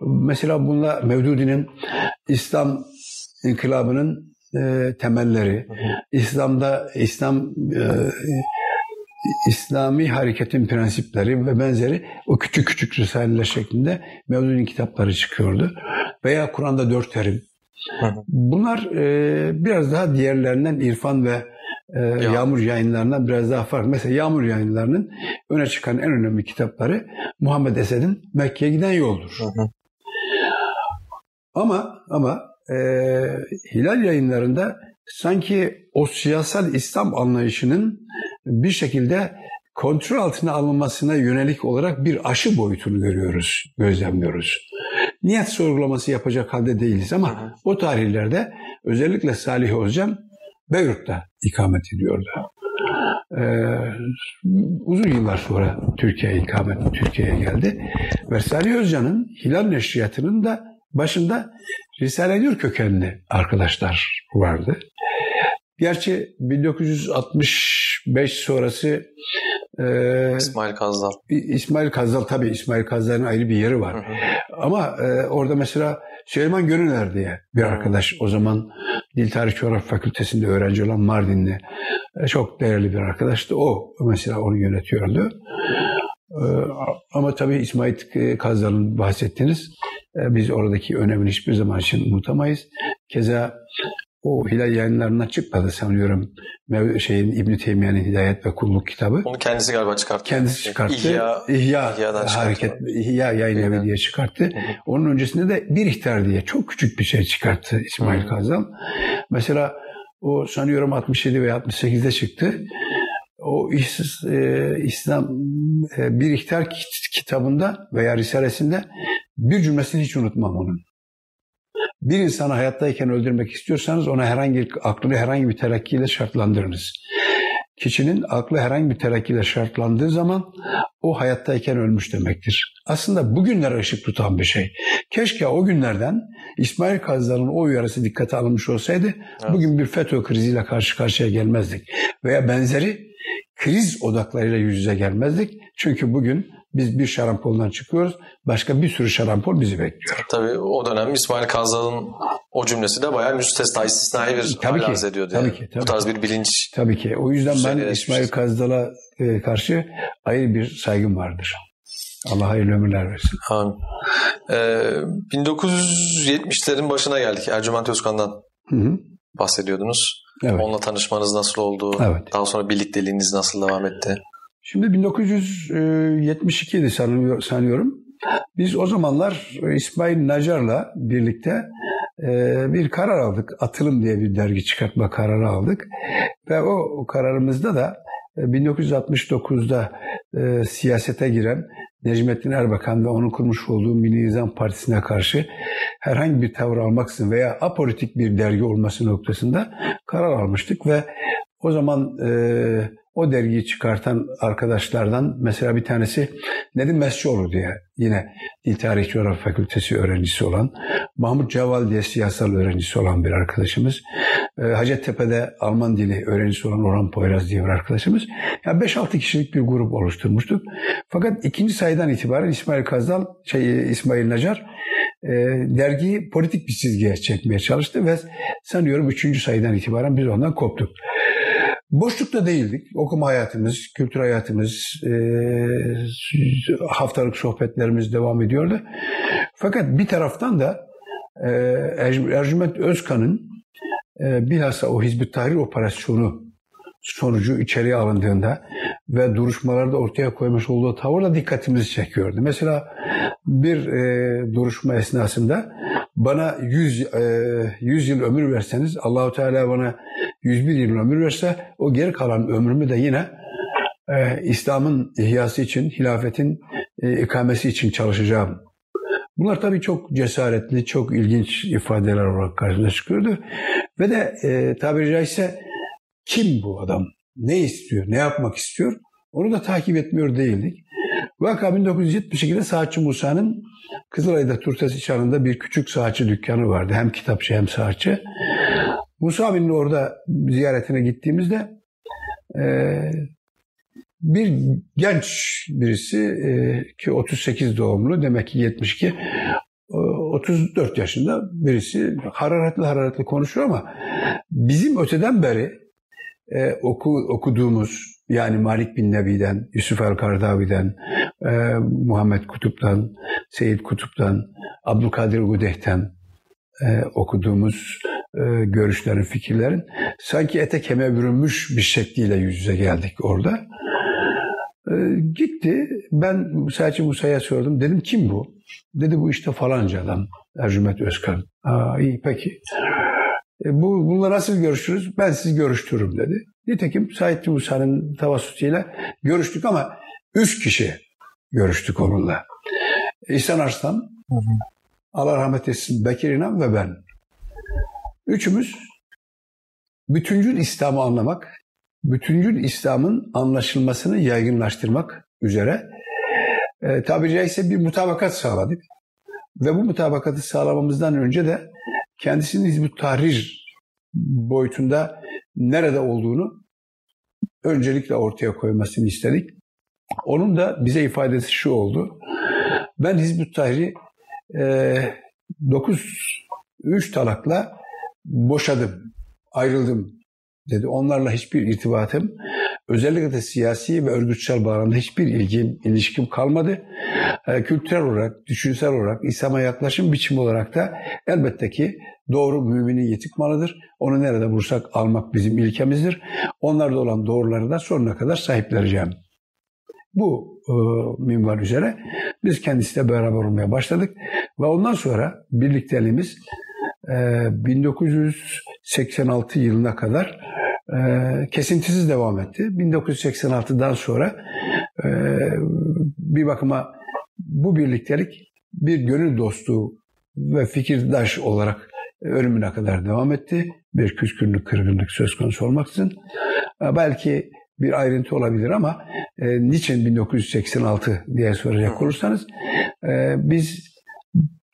Mesela bunlar Mevdudi'nin İslam inkılabının e, temelleri, hmm. İslam'da İslam e, İslami hareketin prensipleri ve benzeri o küçük küçük risaleler şeklinde Mevdudi'nin kitapları çıkıyordu. Veya Kur'an'da dört terim. Bunlar e, biraz daha diğerlerinden irfan ve e, ya. Yağmur yayınlarından biraz daha farklı. Mesela Yağmur yayınlarının öne çıkan en önemli kitapları Muhammed Esed'in Mekke'ye giden yoldur. Hı hı. Ama ama e, Hilal yayınlarında sanki o siyasal İslam anlayışının bir şekilde kontrol altına alınmasına yönelik olarak bir aşı boyutunu görüyoruz, gözlemliyoruz. Niyet sorgulaması yapacak halde değiliz ama hı hı. o tarihlerde özellikle Salih Özcan Beyrut'ta ikamet ediyordu. Ee, uzun yıllar sonra Türkiye'ye ikamet, Türkiye'ye geldi. Ve Salih Özcan'ın Hilal Neşriyatı'nın da başında Risale-i Nur kökenli arkadaşlar vardı. Gerçi 1965 sonrası e, İsmail Kazdal. İsmail Kazdal tabii İsmail Kazdal'ın ayrı bir yeri var. Hı hı. Ama e, orada mesela Süleyman Gönüler diye bir arkadaş o zaman Dil Tarih Coğrafya Fakültesinde öğrenci olan Mardinli e, çok değerli bir arkadaştı. O mesela onu yönetiyordu. E, ama tabii İsmail Kazdal'ın bahsettiğiniz e, biz oradaki önemini hiçbir zaman için unutamayız. Keza o Hilal yayınlarına çıkmadı sanıyorum. Şeyin İbn Teymiye'nin Hidayet ve Kulluk kitabı. Onu kendisi galiba çıkarttı. Kendisi çıkarttı. İhya, İhya hareket İhya yayın evi diye çıkarttı. Hı hı. Onun öncesinde de Bir İhtar diye çok küçük bir şey çıkarttı İsmail Kazım. Mesela o sanıyorum 67 veya 68'de çıktı. O e, İslam e, Bir İhtar kitabında veya risalesinde bir cümlesini hiç unutmam onun. Bir insanı hayattayken öldürmek istiyorsanız ona herhangi aklını herhangi bir terakkiyle şartlandırınız. Kişinin aklı herhangi bir terakkiyle şartlandığı zaman o hayattayken ölmüş demektir. Aslında bugünlere ışık tutan bir şey. Keşke o günlerden İsmail Kazdal'ın o uyarısı dikkate alınmış olsaydı evet. bugün bir FETÖ kriziyle karşı karşıya gelmezdik. Veya benzeri kriz odaklarıyla yüz yüze gelmezdik. Çünkü bugün biz bir şarampoldan çıkıyoruz. Başka bir sürü şarampol bizi bekliyor. Tabii o dönem İsmail Kazal'ın o cümlesi de bayağı müstesna, istisnai bir tabii hal ki, ediyordu. Tabii yani. ki. Tabii Bu tarz bir bilinç. Tabii ki. O yüzden ben İsmail Kazal'a e, karşı ayrı bir saygım vardır. Allah hayırlı ömürler versin. Amin. Ee, 1970'lerin başına geldik. Ercüment Özkan'dan hı hı. bahsediyordunuz. Evet. Onunla tanışmanız nasıl oldu? Evet. Daha sonra birlikteliğiniz nasıl devam etti? Şimdi 1972'di sanıyorum. Biz o zamanlar İsmail Nacar'la birlikte e, bir karar aldık. Atılım diye bir dergi çıkartma kararı aldık. Ve o kararımızda da 1969'da e, siyasete giren Necmettin Erbakan ve onun kurmuş olduğu Milli Nizam Partisi'ne karşı herhangi bir tavır almaksızın veya apolitik bir dergi olması noktasında karar almıştık ve o zaman e, o dergiyi çıkartan arkadaşlardan mesela bir tanesi Nedim Mescioğlu diye yine Dil Tarih Coğrafya Fakültesi öğrencisi olan Mahmut Ceval diye siyasal öğrencisi olan bir arkadaşımız. E, Hacettepe'de Alman dili öğrencisi olan Orhan Poyraz diye bir arkadaşımız. Yani 5-6 kişilik bir grup oluşturmuştuk. Fakat ikinci sayıdan itibaren İsmail Kazdal, şey, İsmail Nacar e, dergiyi politik bir çizgiye çekmeye çalıştı ve sanıyorum üçüncü sayıdan itibaren biz ondan koptuk. Boşlukta değildik. Okuma hayatımız, kültür hayatımız, e, haftalık sohbetlerimiz devam ediyordu. Fakat bir taraftan da e, Ercüment Özkan'ın e, bilhassa o Hizbut Tahrir operasyonu sonucu içeriye alındığında ve duruşmalarda ortaya koymuş olduğu tavır da dikkatimizi çekiyordu. Mesela bir e, duruşma esnasında bana 100, e, 100 yıl ömür verseniz Allahu Teala bana 101 yıl ömür verse o geri kalan ömrümü de yine e, İslam'ın ihyası için, hilafetin e, ikamesi için çalışacağım. Bunlar tabii çok cesaretli, çok ilginç ifadeler olarak karşımıza çıkıyordu. Ve de e, tabiri caizse kim bu adam? Ne istiyor? Ne yapmak istiyor? Onu da takip etmiyor değildik. Vaka 1972'de Saatçı Musa'nın Kızılay'da Turtesi Çanı'nda bir küçük saatçı dükkanı vardı. Hem kitapçı hem saatçı. Musa abinin orada ziyaretine gittiğimizde e, bir genç birisi e, ki 38 doğumlu demek ki 72 34 yaşında birisi hararetli hararetli konuşuyor ama bizim öteden beri e, oku, okuduğumuz yani Malik bin Nebi'den, Yusuf el-Kardavi'den, e, Muhammed Kutup'tan, Seyyid Kutup'tan, Abdülkadir Gudeh'ten e, okuduğumuz e, görüşlerin, fikirlerin sanki ete kemiğe bürünmüş bir şekliyle yüz yüze geldik orada. E, gitti. Ben Selçuk Musa'ya sordum. Dedim kim bu? Dedi bu işte falanca adam. Ercüment Özkan. Aa iyi peki. E, bu, bununla nasıl görüşürüz? Ben sizi görüştürürüm dedi. Nitekim Said Musa'nın tavassutuyla görüştük ama üç kişi görüştük onunla. İhsan Arslan, hı hı. Allah rahmet etsin Bekir İnan ve ben. Üçümüz bütüncül İslam'ı anlamak, bütüncül İslam'ın anlaşılmasını yaygınlaştırmak üzere e, tabiri caizse bir mutabakat sağladık. Ve bu mutabakatı sağlamamızdan önce de kendisinin Hizbut Tahrir boyutunda nerede olduğunu öncelikle ortaya koymasını istedik. Onun da bize ifadesi şu oldu. Ben Hizbut Tahrir'i e, 9 3 talakla boşadım, ayrıldım dedi. Onlarla hiçbir irtibatım, özellikle de siyasi ve örgütsel bağlamda hiçbir ilgim, ilişkim kalmadı. E, kültürel olarak, düşünsel olarak, İslam'a yaklaşım biçimi olarak da elbette ki doğru müminin yetik malıdır. Onu nerede bulursak almak bizim ilkemizdir. Onlarda olan doğruları da sonuna kadar sahipleneceğim. Bu e, minval üzere biz kendisiyle beraber olmaya başladık ve ondan sonra birlikteliğimiz e, 1986 yılına kadar kesintisiz devam etti. 1986'dan sonra e, bir bakıma bu birliktelik bir gönül dostu ve fikirdaş olarak ölümüne kadar devam etti. Bir küskünlük, kırgınlık söz konusu olmaksızın. E, belki bir ayrıntı olabilir ama e, niçin 1986 diye soracak olursanız e, biz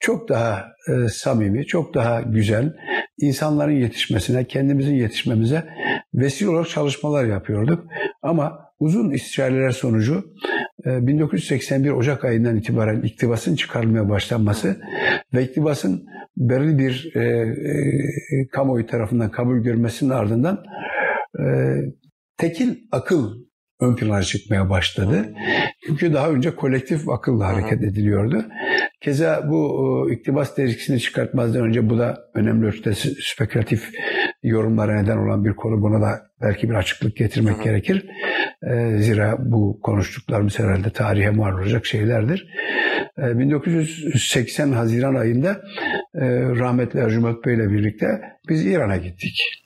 çok daha e, samimi, çok daha güzel insanların yetişmesine, kendimizin yetişmemize vesile olarak çalışmalar yapıyorduk. Ama uzun istişareler sonucu 1981 e, Ocak ayından itibaren iktibasın çıkarılmaya başlanması ve iktibasın belirli bir e, e, kamuoyu tarafından kabul görmesinin ardından e, tekil akıl ön plana çıkmaya başladı. Çünkü daha önce kolektif akılla hareket ediliyordu. Keza bu iktibas dergisini çıkartmazdan önce bu da önemli ölçüde spekülatif yorumlara neden olan bir konu. Buna da belki bir açıklık getirmek gerekir. E, zira bu konuştuklarımız herhalde tarihe mal olacak şeylerdir. E, 1980 Haziran ayında e, rahmetli Ercüment Bey ile birlikte biz İran'a gittik.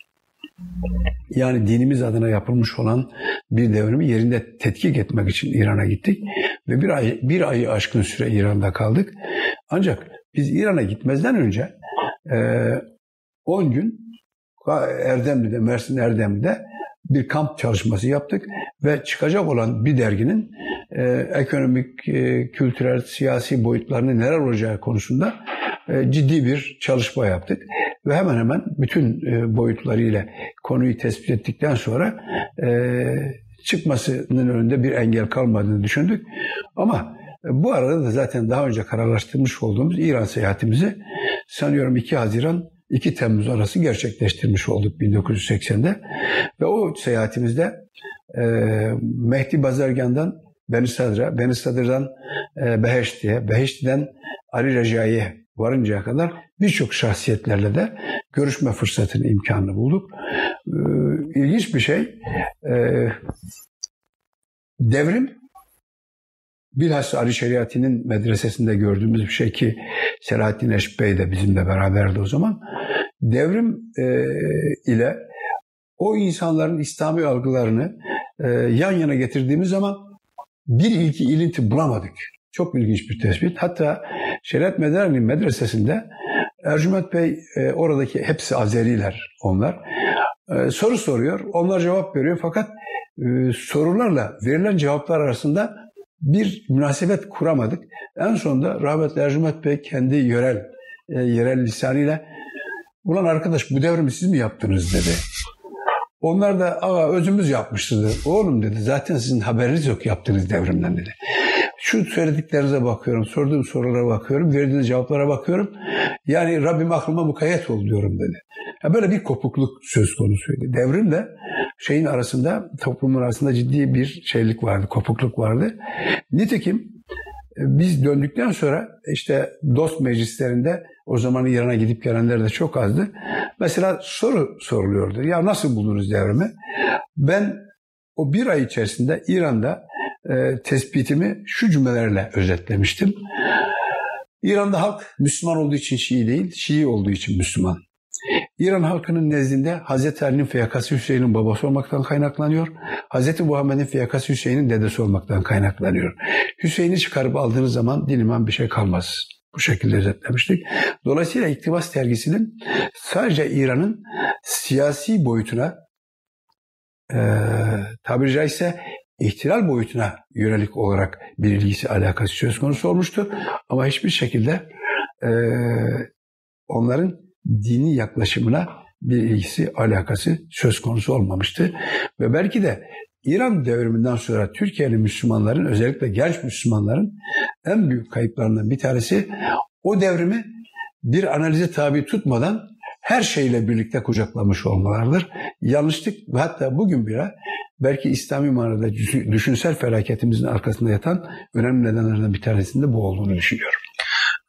Yani dinimiz adına yapılmış olan bir devrimi yerinde tetkik etmek için İran'a gittik ve bir ay bir ayı aşkın süre İran'da kaldık. Ancak biz İran'a gitmezden önce 10 e, gün Erdemli'de, Mersin Erdemli'de bir kamp çalışması yaptık ve çıkacak olan bir derginin e, ekonomik, e, kültürel, siyasi boyutlarını neler olacağı konusunda e, ciddi bir çalışma yaptık. Ve hemen hemen bütün e, boyutlarıyla konuyu tespit ettikten sonra e, çıkmasının önünde bir engel kalmadığını düşündük. Ama e, bu arada da zaten daha önce kararlaştırmış olduğumuz İran seyahatimizi sanıyorum 2 Haziran 2 Temmuz arası gerçekleştirmiş olduk 1980'de. Ve o seyahatimizde e, Mehdi Bazargan'dan Beni Sadır'a, Beni Sadır'dan e, Beheşti'ye, Beheşti'den Ali Recai'ye varıncaya kadar birçok şahsiyetlerle de görüşme fırsatını, imkanını bulduk. E, ilginç bir şey, e, devrim bilhassa Ali Şeriati'nin medresesinde gördüğümüz bir şey ki Selahattin Eşk Bey de bizimle beraberdi o zaman. Devrim e, ile o insanların İslami algılarını e, yan yana getirdiğimiz zaman bir ilki ilinti bulamadık. Çok ilginç bir tespit. Hatta Şeriat Medreni medresesinde Ercüment Bey e, oradaki hepsi Azeriler onlar. E, soru soruyor. Onlar cevap veriyor fakat e, sorularla verilen cevaplar arasında bir münasebet kuramadık. En sonunda rahmetli Ercüment Bey kendi yörel e, yerel lisanıyla ulan arkadaş bu devrimi siz mi yaptınız dedi. Onlar da Aa, özümüz yapmışız Oğlum dedi zaten sizin haberiniz yok yaptığınız devrimden dedi. Şu söylediklerinize bakıyorum, sorduğum sorulara bakıyorum, verdiğiniz cevaplara bakıyorum. Yani Rabbim aklıma mukayyet ol diyorum dedi. Ya böyle bir kopukluk söz konusuydu. Devrimle şeyin arasında, toplumun arasında ciddi bir şeylik vardı, kopukluk vardı. Nitekim e, biz döndükten sonra işte dost meclislerinde o zaman İran'a gidip gelenler de çok azdı. Mesela soru soruluyordu. Ya nasıl buldunuz devrimi? Ben o bir ay içerisinde İran'da e, tespitimi şu cümlelerle özetlemiştim. İran'da halk Müslüman olduğu için Şii değil, Şii olduğu için Müslüman. İran halkının nezdinde Hz. Ali'nin fiyakası Hüseyin'in babası olmaktan kaynaklanıyor. Hz. Muhammed'in fiyakası Hüseyin'in dedesi olmaktan kaynaklanıyor. Hüseyin'i çıkarıp aldığınız zaman din iman bir şey kalmaz. Bu şekilde özetlemiştik. Dolayısıyla İktibas dergisinin sadece İran'ın siyasi boyutuna e, tabiri caizse ihtilal boyutuna yönelik olarak bir ilgisi alakası söz konusu olmuştu. Ama hiçbir şekilde e, onların dini yaklaşımına bir ilgisi, alakası söz konusu olmamıştı. Ve belki de İran devriminden sonra Türkiye'nin Müslümanların, özellikle genç Müslümanların en büyük kayıplarından bir tanesi o devrimi bir analize tabi tutmadan her şeyle birlikte kucaklamış olmalardır. Yanlışlık hatta bugün bile belki İslami manada düşünsel felaketimizin arkasında yatan önemli nedenlerden bir tanesinde bu olduğunu düşünüyorum.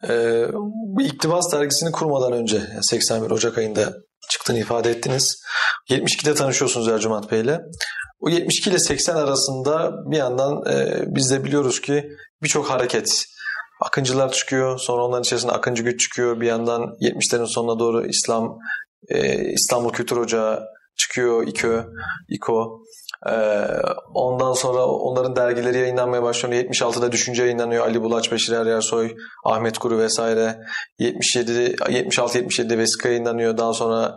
Ee, bu İktibas dergisini kurmadan önce 81 Ocak ayında çıktığını ifade ettiniz. 72'de tanışıyorsunuz Ercüment Bey ile. O 72 ile 80 arasında bir yandan e, biz de biliyoruz ki birçok hareket akıncılar çıkıyor. Sonra onların içerisinde akıncı güç çıkıyor. Bir yandan 70'lerin sonuna doğru İslam e, İstanbul Kültür Ocağı çıkıyor. İKÖ, İKO. Ee, ondan sonra onların dergileri yayınlanmaya başlıyor. 76'da Düşünce yayınlanıyor. Ali Bulaç, Beşir Er Yersoy, Ahmet Kuru vesaire. 77 76-77'de Vesika yayınlanıyor. Daha sonra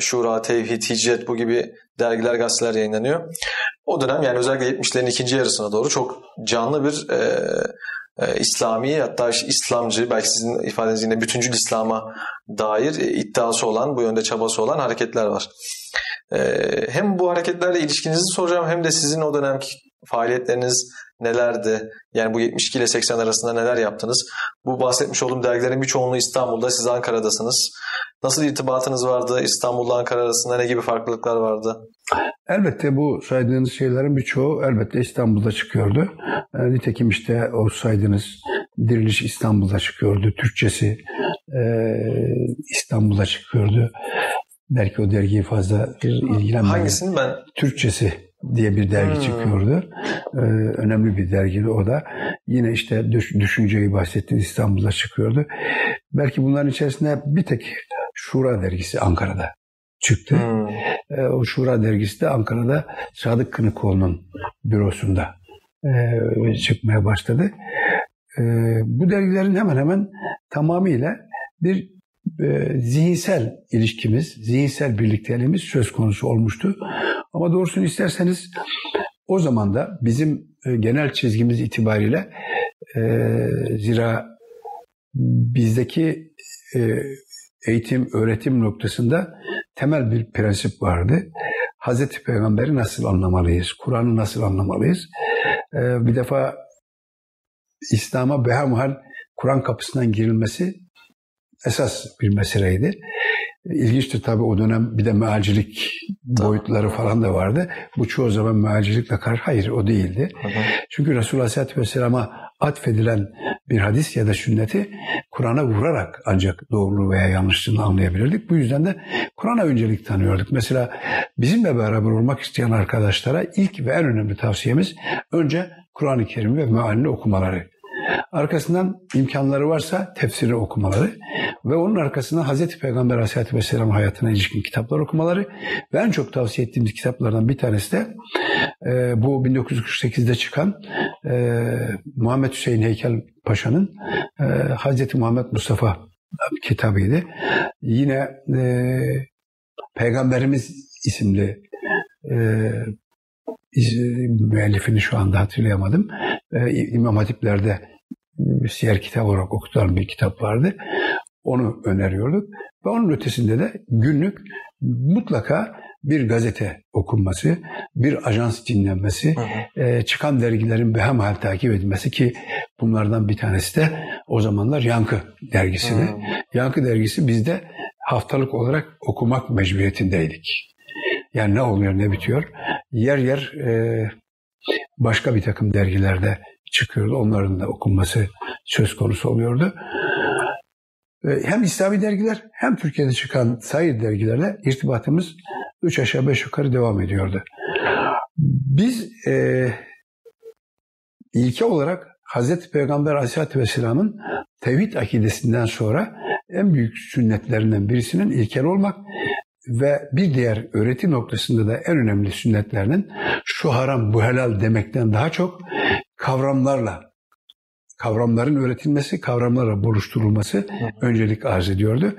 Şura, Tevhid, Hicret bu gibi dergiler, gazeteler yayınlanıyor. O dönem yani özellikle 70'lerin ikinci yarısına doğru çok canlı bir e, e, İslami hatta İslamcı belki sizin ifadeniz yine bütüncül İslam'a dair e, iddiası olan bu yönde çabası olan hareketler var. E, hem bu hareketlerle ilişkinizi soracağım hem de sizin o dönemki faaliyetleriniz nelerdi? Yani bu 72 ile 80 arasında neler yaptınız? Bu bahsetmiş olduğum dergilerin birçoğunluğu İstanbul'da, siz Ankara'dasınız. Nasıl irtibatınız vardı? İstanbul'la Ankara arasında ne gibi farklılıklar vardı? Elbette bu saydığınız şeylerin birçoğu elbette İstanbul'da çıkıyordu. E, nitekim işte o saydığınız Diriliş İstanbul'da çıkıyordu. Türkçesi e, İstanbul'da çıkıyordu. Belki o dergiyi fazla ilgilenmedim. Hangisini ben? Türkçesi diye bir dergi hmm. çıkıyordu. Ee, önemli bir dergiydi o da. Yine işte düş, düşünceyi bahsettiğiniz İstanbul'da çıkıyordu. Belki bunların içerisinde bir tek Şura dergisi Ankara'da çıktı. Hmm. Ee, o Şura dergisi de Ankara'da Sadık Kınıkoğlu'nun bürosunda e, çıkmaya başladı. E, bu dergilerin hemen hemen tamamıyla bir e, zihinsel ilişkimiz, zihinsel birlikteliğimiz söz konusu olmuştu. Ama doğrusunu isterseniz o zaman da bizim e, genel çizgimiz itibariyle e, zira bizdeki e, eğitim, öğretim noktasında temel bir prensip vardı. Hazreti Peygamber'i nasıl anlamalıyız? Kur'an'ı nasıl anlamalıyız? Bir defa İslam'a behemhal Kur'an kapısından girilmesi esas bir meseleydi. İlginçtir tabii o dönem bir de mealcilik boyutları falan da vardı. Bu çoğu zaman mealcilikle karşı hayır o değildi. Hı hı. Çünkü Resulullah Aleyhisselatü Vesselam'a atfedilen bir hadis ya da sünneti Kur'an'a vurarak ancak doğruluğu veya yanlışlığını anlayabilirdik. Bu yüzden de Kur'an'a öncelik tanıyorduk. Mesela bizimle beraber olmak isteyen arkadaşlara ilk ve en önemli tavsiyemiz önce Kur'an-ı Kerim ve mealini okumaları. Arkasından imkanları varsa tefsiri okumaları ve onun arkasından Hazreti Peygamber Aleyhisselatü Vesselam hayatına ilişkin kitaplar okumaları ve en çok tavsiye ettiğimiz kitaplardan bir tanesi de e, bu 1948'de çıkan e, Muhammed Hüseyin Heykel Paşa'nın e, Hazreti Muhammed Mustafa kitabıydı. Yine e, Peygamberimiz isimli e, müellifini şu anda hatırlayamadım. E, İmam Hatipler'de siyer kitap olarak okutulan bir kitap vardı. Onu öneriyorduk. Ve onun ötesinde de günlük mutlaka bir gazete okunması, bir ajans dinlenmesi, hı hı. E, çıkan dergilerin behemhal takip edilmesi ki bunlardan bir tanesi de o zamanlar Yankı dergisini. Hı. Yankı dergisi bizde haftalık olarak okumak mecburiyetindeydik. Yani ne oluyor ne bitiyor. Yer yer e, başka bir takım dergilerde çıkıyordu. Onların da okunması söz konusu oluyordu. Hem İslami dergiler hem Türkiye'de çıkan sayı dergilerle irtibatımız üç aşağı beş yukarı devam ediyordu. Biz e, ilke olarak Hazreti Peygamber Aleyhisselatü Vesselam'ın tevhid akidesinden sonra en büyük sünnetlerinden birisinin ilkel olmak ve bir diğer öğreti noktasında da en önemli sünnetlerinin şu haram bu helal demekten daha çok kavramlarla kavramların öğretilmesi, kavramlarla buluşturulması öncelik arz ediyordu.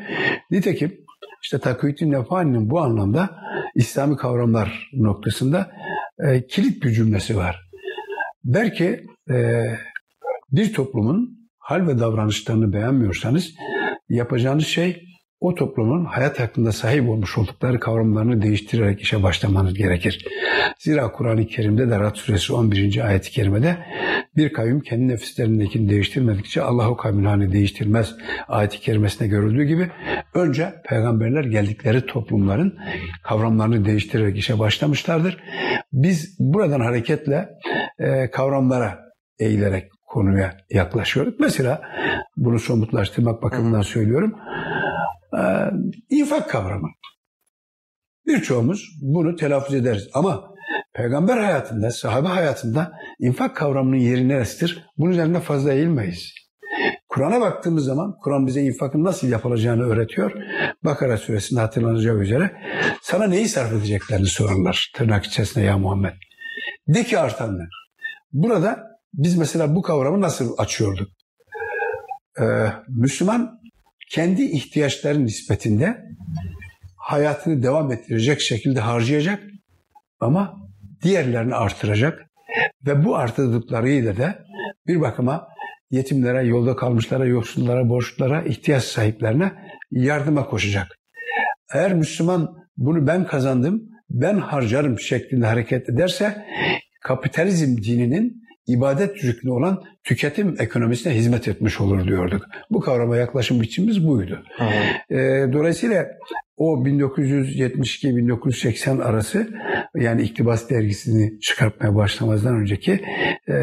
Nitekim işte Takuyütün Nefani'nin bu anlamda İslami kavramlar noktasında e, kilit bir cümlesi var. Der ki e, bir toplumun hal ve davranışlarını beğenmiyorsanız yapacağınız şey o toplumun hayat hakkında sahip olmuş oldukları kavramlarını değiştirerek işe başlamanız gerekir. Zira Kur'an-ı Kerim'de de Rad Suresi 11. ayet-i kerimede bir kavim kendi nefislerindekini değiştirmedikçe Allah o kavmin halini değiştirmez ayet-i kerimesinde görüldüğü gibi önce peygamberler geldikleri toplumların kavramlarını değiştirerek işe başlamışlardır. Biz buradan hareketle e, kavramlara eğilerek konuya yaklaşıyoruz. Mesela bunu somutlaştırmak bakımından söylüyorum. Ee, infak kavramı. Birçoğumuz bunu telaffuz ederiz ama peygamber hayatında, sahabe hayatında infak kavramının yeri neresidir? Bunun üzerine fazla eğilmeyiz. Kur'an'a baktığımız zaman Kur'an bize infakın nasıl yapılacağını öğretiyor. Bakara suresinde hatırlanacağı üzere sana neyi sarf edeceklerini sorarlar tırnak içerisinde ya Muhammed. De ki artanlar. Burada biz mesela bu kavramı nasıl açıyorduk? Ee, Müslüman kendi ihtiyaçları nispetinde hayatını devam ettirecek şekilde harcayacak ama diğerlerini artıracak ve bu artırdıklarıyla da bir bakıma yetimlere, yolda kalmışlara, yoksullara, borçlulara, ihtiyaç sahiplerine yardıma koşacak. Eğer Müslüman bunu ben kazandım, ben harcarım şeklinde hareket ederse kapitalizm dininin ibadet rüknü olan tüketim ekonomisine hizmet etmiş olur diyorduk. Bu kavrama yaklaşım biçimimiz buydu. E, dolayısıyla o 1972-1980 arası yani İktibas dergisini çıkartmaya başlamazdan önceki e,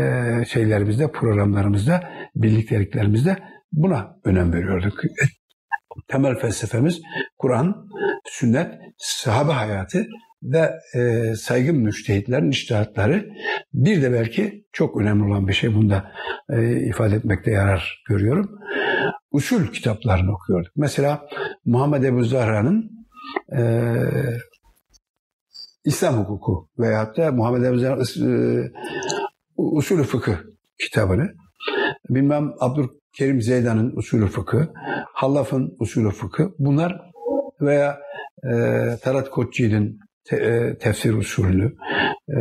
şeylerimizde, programlarımızda, birlikteliklerimizde buna önem veriyorduk. Temel felsefemiz Kur'an, sünnet, sahabe hayatı ve e, saygın müştehitlerin iştihatları bir de belki çok önemli olan bir şey bunda e, ifade etmekte yarar görüyorum. Usul kitaplarını okuyorduk. Mesela Muhammed Ebu Zahra'nın e, İslam hukuku veyahut da Muhammed Ebu Zahra'nın e, usulü fıkıh kitabını bilmem Abdülkerim Zeydan'ın usulü fıkı, Hallaf'ın usulü fıkı bunlar veya e, Tarat Koçyiğit'in te, e, tefsir usulünü, e,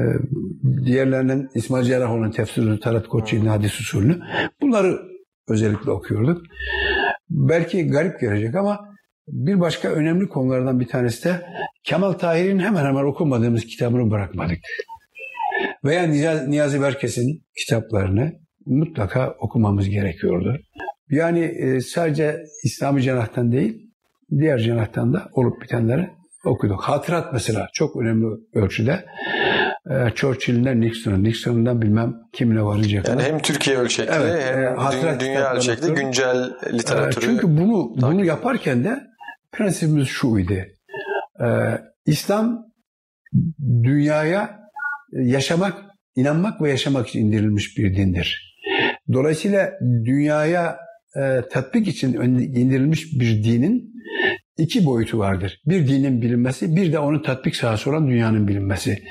diğerlerinin İsmail Cerrahoğlu'nun tefsirini, Talat Koçyi'nin hadis usulünü bunları özellikle okuyorduk. Belki garip gelecek ama bir başka önemli konulardan bir tanesi de Kemal Tahir'in hemen hemen okumadığımız kitabını bırakmadık. Veya Niyazi Berkes'in kitaplarını mutlaka okumamız gerekiyordu. Yani e, sadece İslami cenahtan değil, diğer cenahtan da olup bitenleri okuduk. Hatırat mesela çok önemli ölçüde. Ee, Churchill'den Nixon'a, Nixon'dan bilmem kimle varacak. Yani hem Türkiye ölçekli Evet, hem e, hatırat dünya ölçekli güncel literatürü. Ee, Çünkü bunu bunu yaparken de prensibimiz şuydu. Ee, İslam dünyaya yaşamak, inanmak ve yaşamak için indirilmiş bir dindir. Dolayısıyla dünyaya e, tatbik için indirilmiş bir dinin iki boyutu vardır. Bir dinin bilinmesi, bir de onun tatbik sahası olan dünyanın bilinmesi.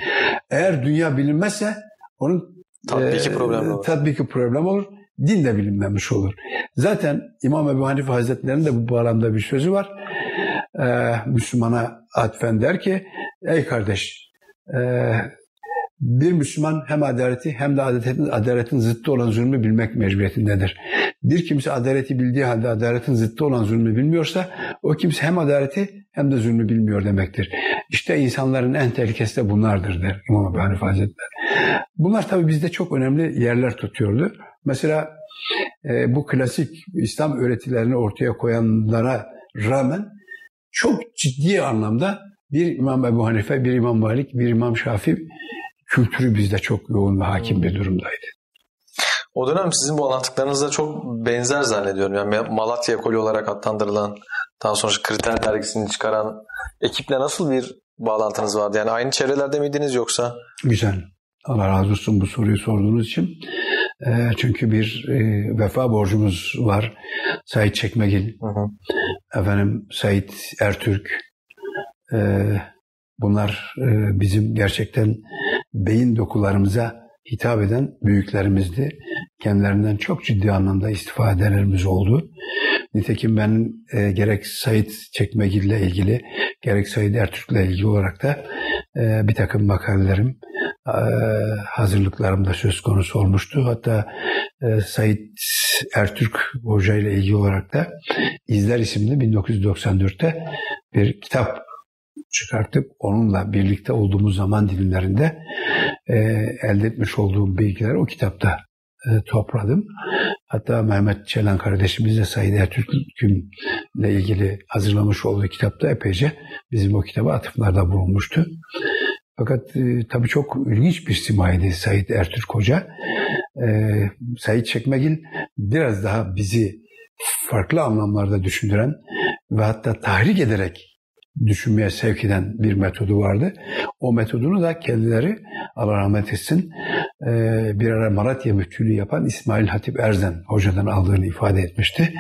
Eğer dünya bilinmezse onun Tatbiki e, problemli olur. tatbiki problem olur. Din de bilinmemiş olur. Zaten İmam Ebu Hanife Hazretleri'nin de bu bağlamda bir sözü var. Ee, Müslümana atfen der ki, ey kardeş, e, bir Müslüman hem adaleti hem de adaletin, adaletin zıttı olan zulmü bilmek mecburiyetindedir. Bir kimse adaleti bildiği halde adaletin zıttı olan zulmü bilmiyorsa o kimse hem adaleti hem de zulmü bilmiyor demektir. İşte insanların en tehlikesi de bunlardır der İmam Ebu Hanife Hazretleri. Bunlar tabii bizde çok önemli yerler tutuyordu. Mesela e, bu klasik İslam öğretilerini ortaya koyanlara rağmen çok ciddi anlamda bir İmam Ebu Hanife, bir İmam Malik, bir İmam Şafii kültürü bizde çok yoğun ve hakim bir durumdaydı. O dönem sizin bu anlattıklarınızda çok benzer zannediyorum. Yani Malatya ekolü olarak adlandırılan, daha sonra Kriter dergisini çıkaran ekiple nasıl bir bağlantınız vardı? Yani aynı çevrelerde miydiniz yoksa? Güzel. Allah razı olsun bu soruyu sorduğunuz için. E, çünkü bir e, vefa borcumuz var. Said Çekmegil, Hı hı. efendim Said Ertürk. E, bunlar e, bizim gerçekten beyin dokularımıza hitap eden büyüklerimizdi. Kendilerinden çok ciddi anlamda istifadelerimiz oldu. Nitekim ben e, gerek Said Çekmegil ile ilgili gerek Said Ertürk ile ilgili olarak da e, bir takım makalelerim e, hazırlıklarım da söz konusu olmuştu. Hatta e, Said Ertürk Hoca ile ilgili olarak da İzler isimli 1994'te bir kitap çıkartıp onunla birlikte olduğumuz zaman dilimlerinde e, elde etmiş olduğum bilgileri o kitapta e, topladım. Hatta Mehmet Çelen kardeşimiz de Said Ertürk'ün ile ilgili hazırlamış olduğu kitapta epeyce bizim o kitaba atıflarda bulunmuştu. Fakat e, tabii çok ilginç bir simaydı Said Ertürk Hoca. E, Said Çekmegil biraz daha bizi farklı anlamlarda düşündüren ve hatta tahrik ederek düşünmeye sevk eden bir metodu vardı. O metodunu da kendileri Allah rahmet etsin e, bir ara Malatya müftülüğü yapan İsmail Hatip Erzen hocadan aldığını ifade etmişti.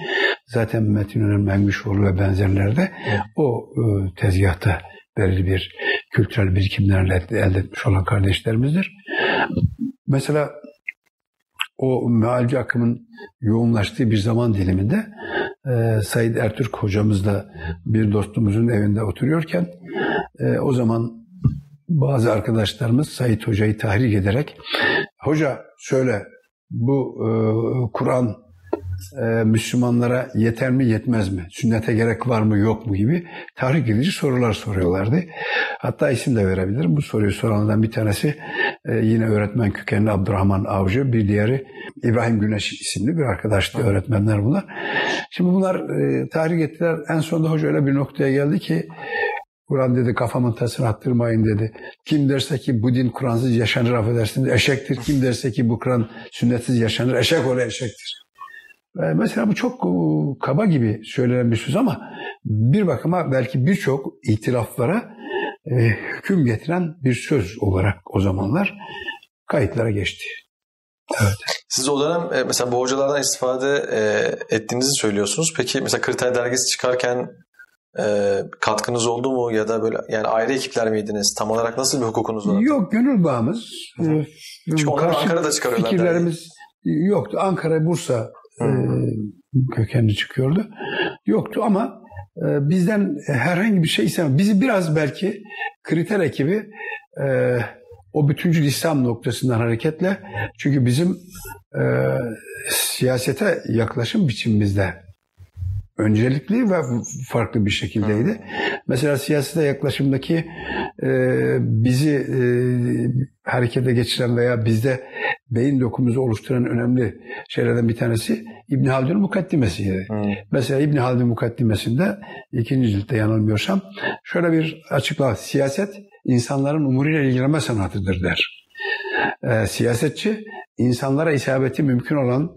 Zaten Metin Öner Mengüşoğlu ve benzerleri de o e, tezgahta belirli bir kültürel birikimlerle elde etmiş olan kardeşlerimizdir. Mesela o mealci akımın yoğunlaştığı bir zaman diliminde e, Said Ertürk hocamızla bir dostumuzun evinde oturuyorken e, o zaman bazı arkadaşlarımız Said hocayı tahrik ederek hoca söyle bu e, Kur'an e, Müslümanlara yeter mi yetmez mi? Sünnete gerek var mı yok mu gibi tahrik edici sorular soruyorlardı. Hatta isim de verebilirim. Bu soruyu soranlardan bir tanesi e, yine öğretmen kökenli Abdurrahman Avcı, bir diğeri İbrahim Güneş isimli bir arkadaştı öğretmenler bunlar. Şimdi bunlar e, tahrik ettiler. En sonunda hoca öyle bir noktaya geldi ki Kur'an dedi kafamın tasını attırmayın dedi. Kim derse ki bu din Kur'ansız yaşanır affedersiniz eşektir. Kim derse ki bu Kur'an sünnetsiz yaşanır eşek oraya eşektir. E, Mesela bu çok e, kaba gibi söylenen bir söz ama bir bakıma belki birçok itilaflara e, hüküm getiren bir söz olarak o zamanlar kayıtlara geçti. Siz o dönem e, mesela bu hocalardan istifade e, ettiğinizi söylüyorsunuz. Peki mesela Kriter dergisi çıkarken e, katkınız oldu mu ya da böyle yani ayrı ekipler miydiniz? Tam olarak nasıl bir hukukunuz var? Yok gönül bağımız. Hı hı. E, Çünkü onlar Ankara'da çıkarıyorlar Fikirlerimiz yoktu. Ankara, Bursa e, kökenli çıkıyordu. Yoktu ama e, bizden herhangi bir şey istemedi. Bizi biraz belki kriter ekibi e, o bütüncül İslam noktasından hareketle çünkü bizim e, siyasete yaklaşım biçimimizde öncelikli ve farklı bir şekildeydi. Mesela siyasete yaklaşımdaki e, bizi e, harekete geçiren veya bizde beyin dokumuzu oluşturan önemli şeylerden bir tanesi İbn Haldun'un mukaddimesiydi. Hmm. Mesela İbn Haldun mukaddimesinde ikinci ciltte yanılmıyorsam şöyle bir açıklama. Siyaset insanların umuruyla ilgilenme sanatıdır der. E, siyasetçi insanlara isabeti mümkün olan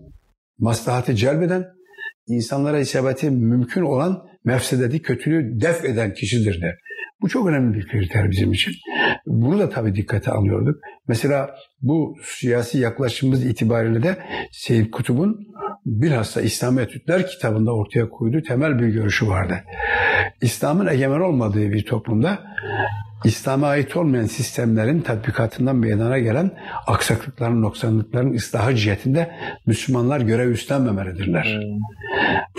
maslahatı celbeden insanlara isabeti mümkün olan mefsedeti, kötülüğü def eden kişidir der. Bu çok önemli bir kriter bizim için. Bunu da tabii dikkate alıyorduk. Mesela bu siyasi yaklaşımımız itibariyle de Seyyid Kutub'un bilhassa İslam Etütler kitabında ortaya koyduğu temel bir görüşü vardı. İslam'ın egemen olmadığı bir toplumda İslam'a ait olmayan sistemlerin tatbikatından meydana gelen aksaklıkların, noksanlıkların ıslahı cihetinde Müslümanlar görev üstlenmemelidirler. Hmm.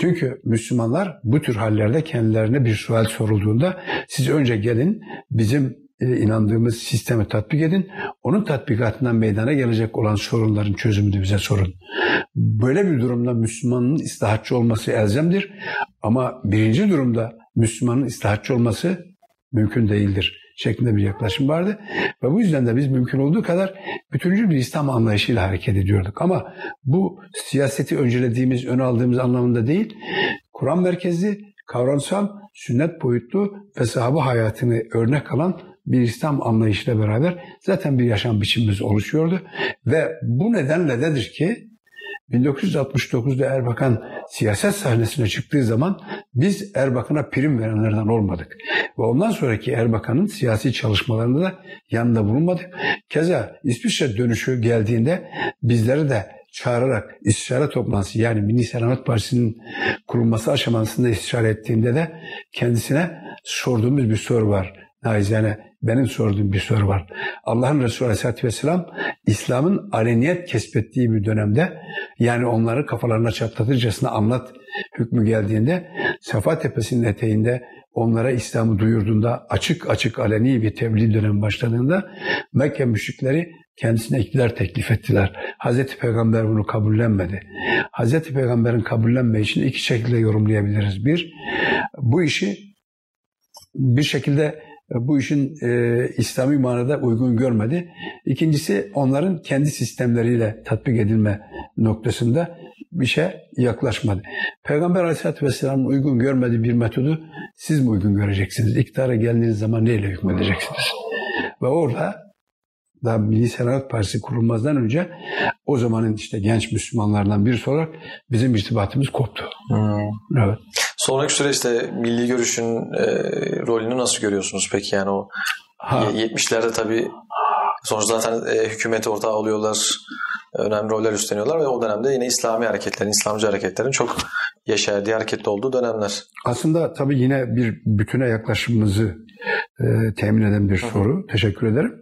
Çünkü Müslümanlar bu tür hallerde kendilerine bir sual sorulduğunda siz önce gelin bizim e, inandığımız sistemi tatbik edin. Onun tatbikatından meydana gelecek olan sorunların çözümünü bize sorun. Böyle bir durumda Müslümanın islahatçı olması elzemdir. Ama birinci durumda Müslümanın islahatçı olması mümkün değildir şeklinde bir yaklaşım vardı. Ve bu yüzden de biz mümkün olduğu kadar bütüncül bir İslam anlayışıyla hareket ediyorduk. Ama bu siyaseti öncelediğimiz, ön aldığımız anlamında değil, Kur'an merkezli, kavramsal, sünnet boyutlu ve sahabe hayatını örnek alan bir İslam anlayışıyla beraber zaten bir yaşam biçimimiz oluşuyordu. Ve bu nedenle dedir ki 1969'da Erbakan siyaset sahnesine çıktığı zaman biz Erbakan'a prim verenlerden olmadık. Ve ondan sonraki Erbakan'ın siyasi çalışmalarında da yanında bulunmadık. Keza İsviçre dönüşü geldiğinde bizleri de çağırarak istişare toplantısı yani Milli Selamet Partisi'nin kurulması aşamasında istişare ettiğinde de kendisine sorduğumuz bir soru var. Naizane benim sorduğum bir soru var. Allah'ın Resulü Aleyhisselatü Vesselam İslam'ın aleniyet kesbettiği bir dönemde yani onları kafalarına çatlatırcasına anlat hükmü geldiğinde Safa Tepesi'nin eteğinde onlara İslam'ı duyurduğunda açık açık aleni bir tebliğ dönemi başladığında Mekke müşrikleri kendisine iktidar teklif ettiler. Hazreti Peygamber bunu kabullenmedi. Hazreti Peygamber'in kabullenmeyişini iki şekilde yorumlayabiliriz. Bir, bu işi bir şekilde bu işin e, İslami manada uygun görmedi. İkincisi onların kendi sistemleriyle tatbik edilme noktasında bir şey yaklaşmadı. Peygamber Aleyhisselatü Vesselam'ın uygun görmediği bir metodu siz mi uygun göreceksiniz? İktidara geldiğiniz zaman neyle hükmedeceksiniz? Ve orada daha Milli Selamet Partisi kurulmazdan önce o zamanın işte genç Müslümanlardan birisi olarak bizim irtibatımız koptu. Hmm. Evet. Sonraki süreçte milli görüşün e, rolünü nasıl görüyorsunuz peki? Yani o ha. 70'lerde tabii sonra zaten e, hükümet ortağı oluyorlar. Önemli roller üstleniyorlar ve o dönemde yine İslami hareketlerin, İslamcı hareketlerin çok yaşadığı hareketli olduğu dönemler. Aslında tabii yine bir bütüne yaklaşımımızı e, temin eden bir soru. Teşekkür ederim.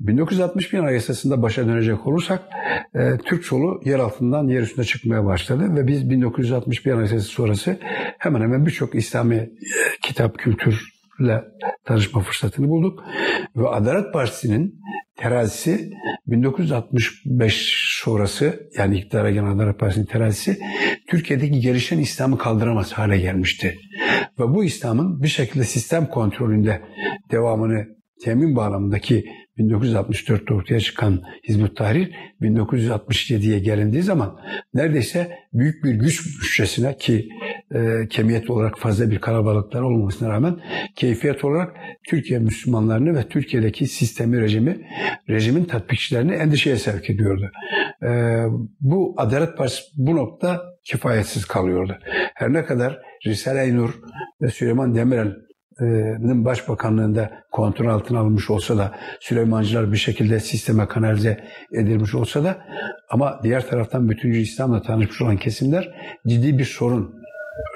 1961 Anayasası'nda başa dönecek olursak e, Türk solu yer altından yer üstüne çıkmaya başladı ve biz 1961 Anayasası sonrası hemen hemen birçok İslami e, kitap, kültürle tanışma fırsatını bulduk. Ve Adalet Partisi'nin terazisi 1965 sonrası yani iktidara gelen Adalet Partisi'nin terazisi Türkiye'deki gelişen İslam'ı kaldıramaz hale gelmişti. Ve bu İslam'ın bir şekilde sistem kontrolünde devamını temin bağlamındaki 1964'te ortaya çıkan Hizbut Tahrir 1967'ye gelindiği zaman neredeyse büyük bir güç bütçesine ki e, kemiyet olarak fazla bir kalabalıklar olmamasına rağmen keyfiyet olarak Türkiye Müslümanlarını ve Türkiye'deki sistemi, rejimi, rejimin tatbikçilerini endişeye sevk ediyordu. E, bu Adalet Partisi bu nokta kifayetsiz kalıyordu. Her ne kadar Risale-i Nur ve Süleyman Demirel başbakanlığında kontrol altına alınmış olsa da Süleymancılar bir şekilde sisteme kanalize edilmiş olsa da ama diğer taraftan bütüncü İslam'la tanışmış olan kesimler ciddi bir sorun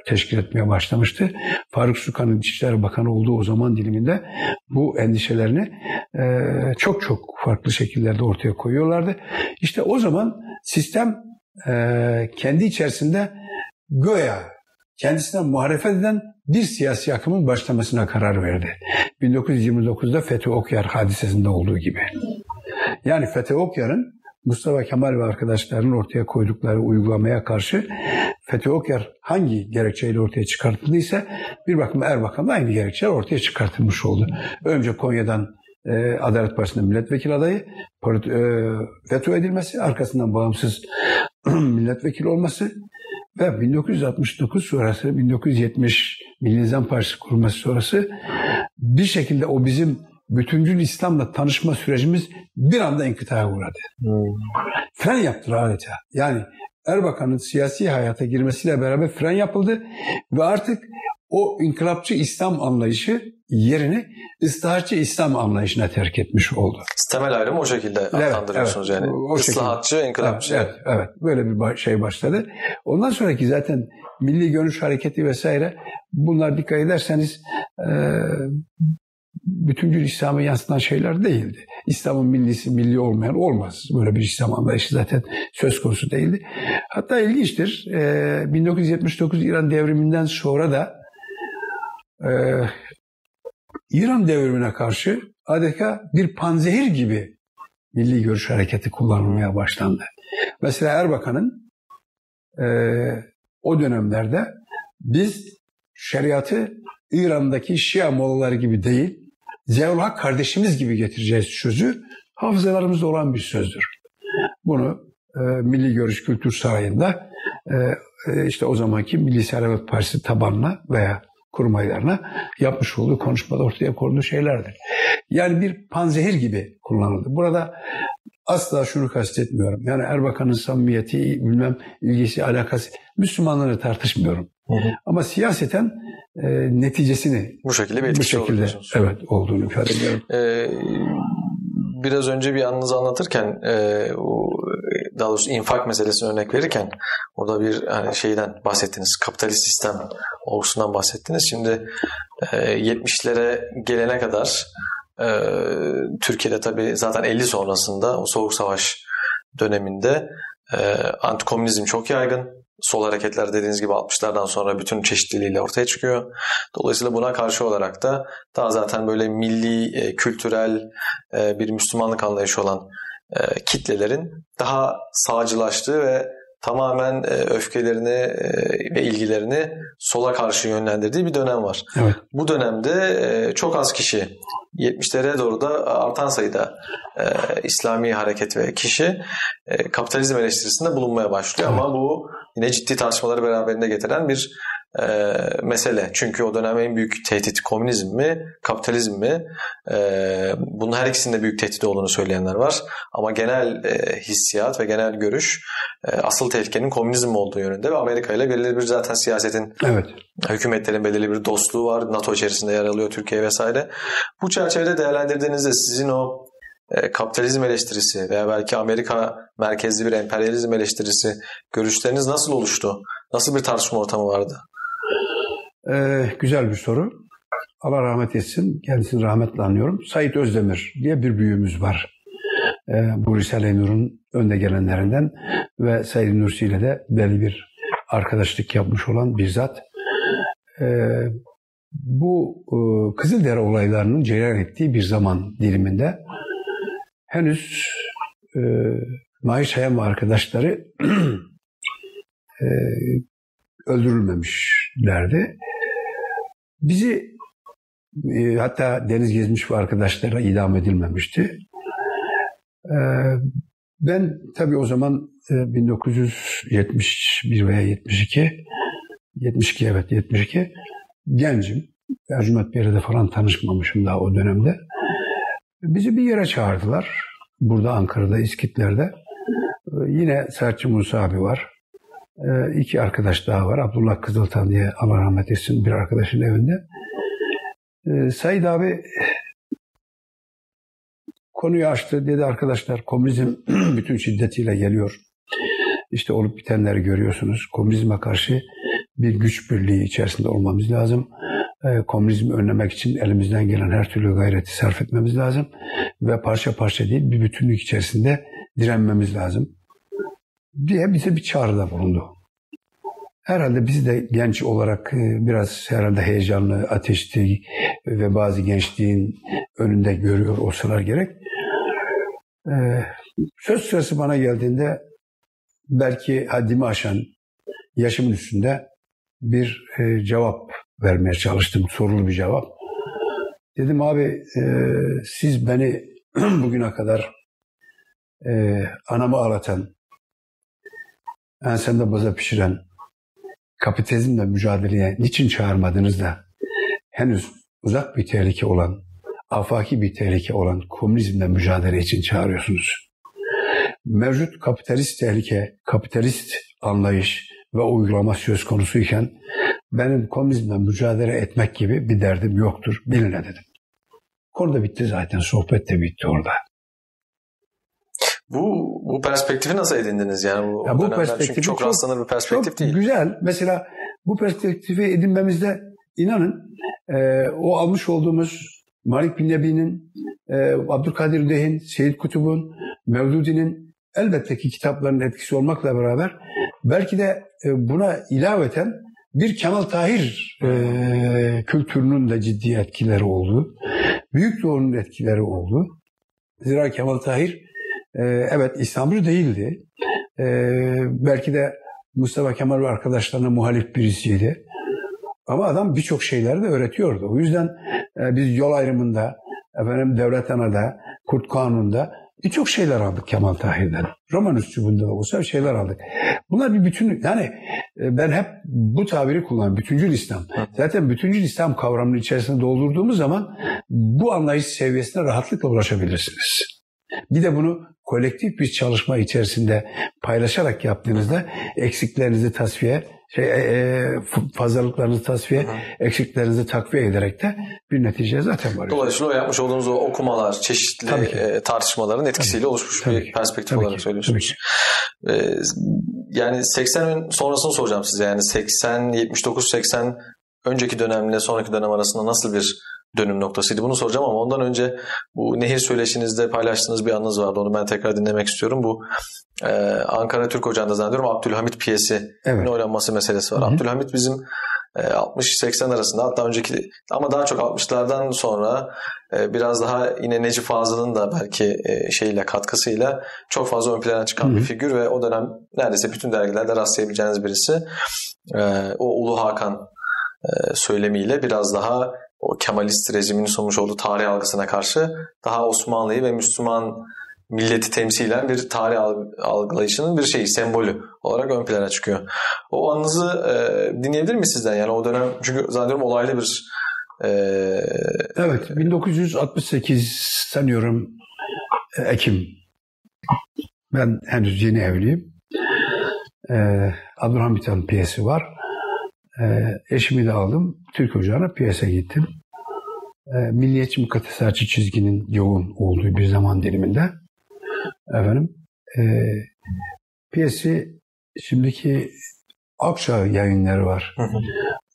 teşkil etmeye başlamıştı. Faruk Sukan'ın İçişleri Bakanı olduğu o zaman diliminde bu endişelerini çok çok farklı şekillerde ortaya koyuyorlardı. İşte o zaman sistem kendi içerisinde göya kendisine muhalefet eden bir siyasi akımın başlamasına karar verdi. 1929'da Fethi Okyar hadisesinde olduğu gibi. Yani Fethi Okyar'ın Mustafa Kemal ve arkadaşlarının ortaya koydukları uygulamaya karşı Fethi Okyar hangi gerekçeyle ortaya çıkartıldıysa bir bakıma Erbakan da aynı gerekçeler ortaya çıkartılmış oldu. Önce Konya'dan e, Adalet Partisi'nin milletvekili adayı e, veto edilmesi, arkasından bağımsız milletvekili olması ve 1969 sonrası 1970 Milli Nizam Partisi kurulması sonrası bir şekilde o bizim bütüncül İslam'la tanışma sürecimiz bir anda inkıtaya uğradı. Hmm. Fren yaptılar adeta. Yani Erbakan'ın siyasi hayata girmesiyle beraber fren yapıldı ve artık o inkılapçı İslam anlayışı yerini ıslahatçı İslam anlayışına terk etmiş oldu. Temel ayrımı o şekilde adlandırıyorsunuz evet, yani. O Islahatçı, şekilde. inkılapçı. Evet, evet, böyle bir şey başladı. Ondan sonraki zaten milli görüş hareketi vesaire bunlar dikkat ederseniz e, bütüncül İslam'a yansıtan şeyler değildi. İslam'ın millisi milli olmayan olmaz. Böyle bir İslam anlayışı zaten söz konusu değildi. Hatta ilginçtir. E, 1979 İran devriminden sonra da e, İran devrimine karşı adeta bir panzehir gibi milli görüş hareketi kullanılmaya başlandı. Mesela Erbakan'ın e, o dönemlerde biz şeriatı İran'daki Şia Mollaları gibi değil, Zevlak kardeşimiz gibi getireceğiz sözü hafızalarımızda olan bir sözdür. Bunu e, Milli Görüş Kültür Sarayı'nda e, e, işte o zamanki Milli Servet Partisi tabanına veya kurmaylarına yapmış olduğu konuşmada ortaya koyduğu şeylerdir. Yani bir panzehir gibi kullanıldı. Burada asla şunu kastetmiyorum. Yani Erbakan'ın samimiyeti, bilmem ilgisi, alakası Müslümanları tartışmıyorum. Hı hı. Ama siyaseten e, neticesini bu şekilde bir bu şekilde evet olduğunu ifade ediyorum. Ee, biraz önce bir anınızı anlatırken e, daha doğrusu infak meselesine örnek verirken orada bir hani şeyden bahsettiniz. Kapitalist sistem olgusundan bahsettiniz. Şimdi e, 70'lere gelene kadar e, Türkiye'de tabii zaten 50 sonrasında o soğuk savaş döneminde e, antikomünizm çok yaygın. Sol hareketler dediğiniz gibi 60'lardan sonra bütün çeşitliliğiyle ortaya çıkıyor. Dolayısıyla buna karşı olarak da daha zaten böyle milli, e, kültürel e, bir Müslümanlık anlayışı olan e, kitlelerin daha sağcılaştığı ve tamamen e, öfkelerini e, ve ilgilerini sola karşı yönlendirdiği bir dönem var. Evet. Bu dönemde e, çok az kişi 70'lere doğru da artan sayıda İslami hareket ve kişi kapitalizm eleştirisinde bulunmaya başlıyor evet. ama bu yine ciddi tartışmaları beraberinde getiren bir e, mesele. Çünkü o dönem en büyük tehdit komünizm mi, kapitalizm mi? E, bunun her ikisinde büyük tehdit olduğunu söyleyenler var. Ama genel e, hissiyat ve genel görüş e, asıl tehlikenin komünizm olduğu yönünde ve Amerika ile belirli bir zaten siyasetin evet. hükümetlerin belirli bir dostluğu var. NATO içerisinde yer alıyor Türkiye vesaire. Bu çerçevede değerlendirdiğinizde sizin o e, kapitalizm eleştirisi veya belki Amerika merkezli bir emperyalizm eleştirisi görüşleriniz nasıl oluştu? Nasıl bir tartışma ortamı vardı? Ee, güzel bir soru. Allah rahmet etsin. Kendisini rahmetle anıyorum. Sait Özdemir diye bir büyüğümüz var. Ee, bu Risale-i Nur'un önde gelenlerinden ve Said Nursi ile de belli bir arkadaşlık yapmış olan bir zat. Ee, bu e, Kızıldere olaylarının cereyan ettiği bir zaman diliminde henüz e, Mahir Şayan ve arkadaşları e, öldürülmemişlerdi. Bizi e, hatta deniz gezmiş ve arkadaşlara idam edilmemişti. E, ben tabii o zaman e, 1971 veya 72 72 evet 72 gencim. Ercüment bir yerde falan tanışmamışım daha o dönemde. Bizi bir yere çağırdılar. Burada Ankara'da, İskitler'de. E, yine Sertçi Musa abi var. E, iki arkadaş daha var. Abdullah Kızıltan diye Allah rahmet etsin bir arkadaşın evinde. E, Said abi konuyu açtı. Dedi arkadaşlar komünizm bütün şiddetiyle geliyor. İşte olup bitenleri görüyorsunuz. Komünizme karşı bir güç birliği içerisinde olmamız lazım. E, komünizmi önlemek için elimizden gelen her türlü gayreti sarf etmemiz lazım. Ve parça parça değil bir bütünlük içerisinde direnmemiz lazım diye bize bir çağrıda bulundu. Herhalde biz de genç olarak e, biraz herhalde heyecanlı, ateşli ve bazı gençliğin önünde görüyor olsalar gerek. Ee, söz sırası bana geldiğinde belki haddimi aşan yaşımın üstünde bir e, cevap vermeye çalıştım. Sorulu bir cevap. Dedim abi e, siz beni bugüne kadar e, anamı ağlatan, ensemde baza pişiren, kapitalizmle mücadeleye niçin çağırmadınız da henüz uzak bir tehlike olan, afaki bir tehlike olan komünizmle mücadele için çağırıyorsunuz. Mevcut kapitalist tehlike, kapitalist anlayış ve uygulama söz konusuyken benim komünizmle mücadele etmek gibi bir derdim yoktur. Biline dedim. Konu da bitti zaten. Sohbet de bitti orada. Bu bu perspektifi nasıl edindiniz yani bu, ya bu perspektifi çünkü çok, çok rastlanır bir perspektif çok değil. Güzel. Mesela bu perspektifi edinmemizde inanın e, o almış olduğumuz Malik bin Nebi'nin, e, Abdülkadir Dehin, Seyyid Kutub'un, Mevdudi'nin elbette ki kitapların etkisi olmakla beraber belki de e, buna ilaveten bir Kemal Tahir e, kültürünün de ciddi etkileri oldu. Büyük Doğu'nun etkileri oldu. Zira Kemal Tahir e, evet İslamcı değildi. E, belki de Mustafa Kemal ve arkadaşlarına muhalif birisiydi. Ama adam birçok şeyleri de öğretiyordu. O yüzden e, biz yol ayrımında, efendim devlet anada, Kurt Kanunu'nda birçok şeyler aldık Kemal Tahir'den. Roman üslubunda olsa şeyler aldık. Bunlar bir bütün, yani e, ben hep bu tabiri kullanıyorum. Bütüncül İslam. Zaten bütüncül İslam kavramının içerisinde doldurduğumuz zaman bu anlayış seviyesine rahatlıkla ulaşabilirsiniz. Bir de bunu kolektif bir çalışma içerisinde paylaşarak yaptığınızda eksiklerinizi tasfiye, şey, e, e fazlalıklarınızı tasfiye, Hı. eksiklerinizi takviye ederek de bir neticeye zaten varıyorsunuz. Dolayısıyla o yapmış olduğunuz o okumalar, çeşitli e, tartışmaların etkisiyle Tabii. oluşmuş Tabii bir ki. perspektif Tabii olarak ki. söylüyorsunuz. Ee, yani 80 sonrasını soracağım size. Yani 80, 79, 80 önceki dönemle sonraki dönem arasında nasıl bir dönüm noktasıydı. Bunu soracağım ama ondan önce bu nehir söyleşinizde paylaştığınız bir anınız vardı. Onu ben tekrar dinlemek istiyorum. Bu e, Ankara Türk Ocağı'nda zannediyorum Abdülhamit piyesi evet. oynanması meselesi var. Hı-hı. Abdülhamit bizim e, 60-80 arasında hatta önceki ama daha çok 60'lardan sonra e, biraz daha yine Necip Fazıl'ın da belki e, şeyle katkısıyla çok fazla ön plana çıkan Hı-hı. bir figür ve o dönem neredeyse bütün dergilerde rastlayabileceğiniz birisi. E, o Ulu Hakan e, söylemiyle biraz daha o Kemalist rejimin sunmuş olduğu tarih algısına karşı daha Osmanlı'yı ve Müslüman milleti temsilen bir tarih algılayışının bir şeyi, sembolü olarak ön plana çıkıyor. O anınızı e, dinleyebilir miyiz sizden? Yani o dönem çünkü zannediyorum olaylı bir e... Evet, 1968 sanıyorum e, Ekim. Ben henüz yeni evliyim. Ee, Abdülhamit Han piyesi var. E, eşimi de aldım. Türk Ocağı'na piyasa gittim. E, milliyetçi mukadesatçı çizginin yoğun olduğu bir zaman diliminde efendim e, piyesi şimdiki Akçağ yayınları var. Hı hı.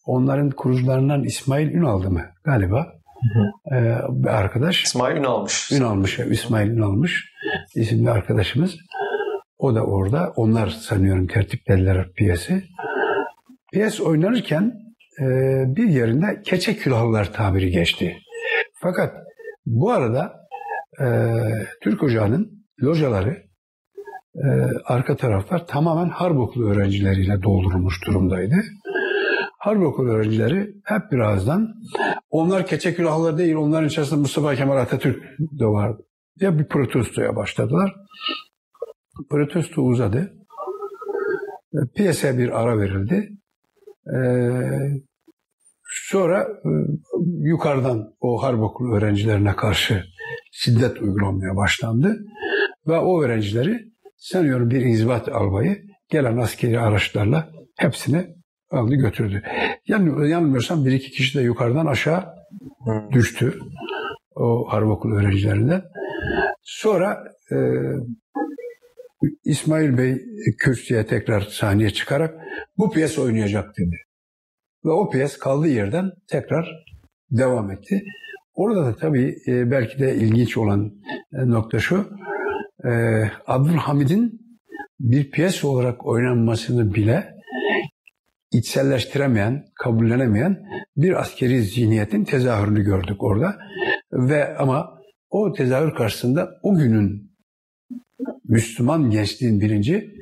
Onların kurucularından İsmail Ünal'dı mı galiba? Hı. Ee, bir arkadaş. İsmail Ünal'mış. Ünal'mış. İsmail Ünal'mış isimli arkadaşımız. O da orada. Onlar sanıyorum tertiplediler piyesi. Piyes oynanırken e, bir yerinde keçe külahlılar tabiri geçti. Fakat bu arada e, Türk Ocağı'nın locaları e, arka taraflar tamamen harp okulu öğrencileriyle doldurulmuş durumdaydı. Harp okulu öğrencileri hep birazdan onlar keçe külahlılar değil onların içerisinde Mustafa Kemal Atatürk de vardı diye bir protestoya başladılar. Protesto uzadı. Piyasaya bir ara verildi. Ee, sonra e, yukarıdan o harp okulu öğrencilerine karşı şiddet uygulanmaya başlandı. Ve o öğrencileri sanıyorum bir inzibat albayı gelen askeri araçlarla hepsini aldı götürdü. Yani yanılmıyorsam bir iki kişi de yukarıdan aşağı düştü o harp okulu öğrencilerinden. Sonra e, İsmail Bey kürsüye tekrar sahneye çıkarak bu piyes oynayacak dedi. Ve o piyes kaldığı yerden tekrar devam etti. Orada da tabii e, belki de ilginç olan e, nokta şu. E, Abdülhamid'in bir piyes olarak oynanmasını bile içselleştiremeyen, kabullenemeyen bir askeri zihniyetin tezahürünü gördük orada. Ve ama o tezahür karşısında o günün Müslüman gençliğin birinci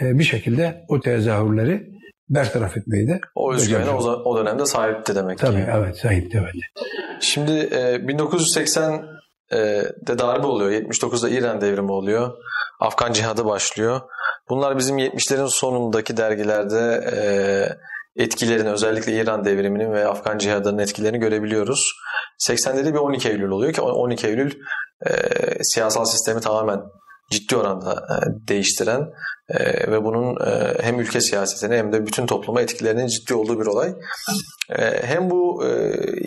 bir şekilde o tezahürleri bertaraf etmeyi de o özgüvene o, o dönemde sahipti demek Tabii ki. evet sahipti evet. Şimdi e, 1980 e, de darbe oluyor. 79'da İran devrimi oluyor. Afgan cihadı başlıyor. Bunlar bizim 70'lerin sonundaki dergilerde e, etkilerini özellikle İran devriminin ve Afgan cihadının etkilerini görebiliyoruz. 80'de bir 12 Eylül oluyor ki 12 Eylül e, siyasal sistemi tamamen ciddi oranda e, değiştiren e, ve bunun e, hem ülke siyasetine hem de bütün topluma etkilerinin ciddi olduğu bir olay. Hem bu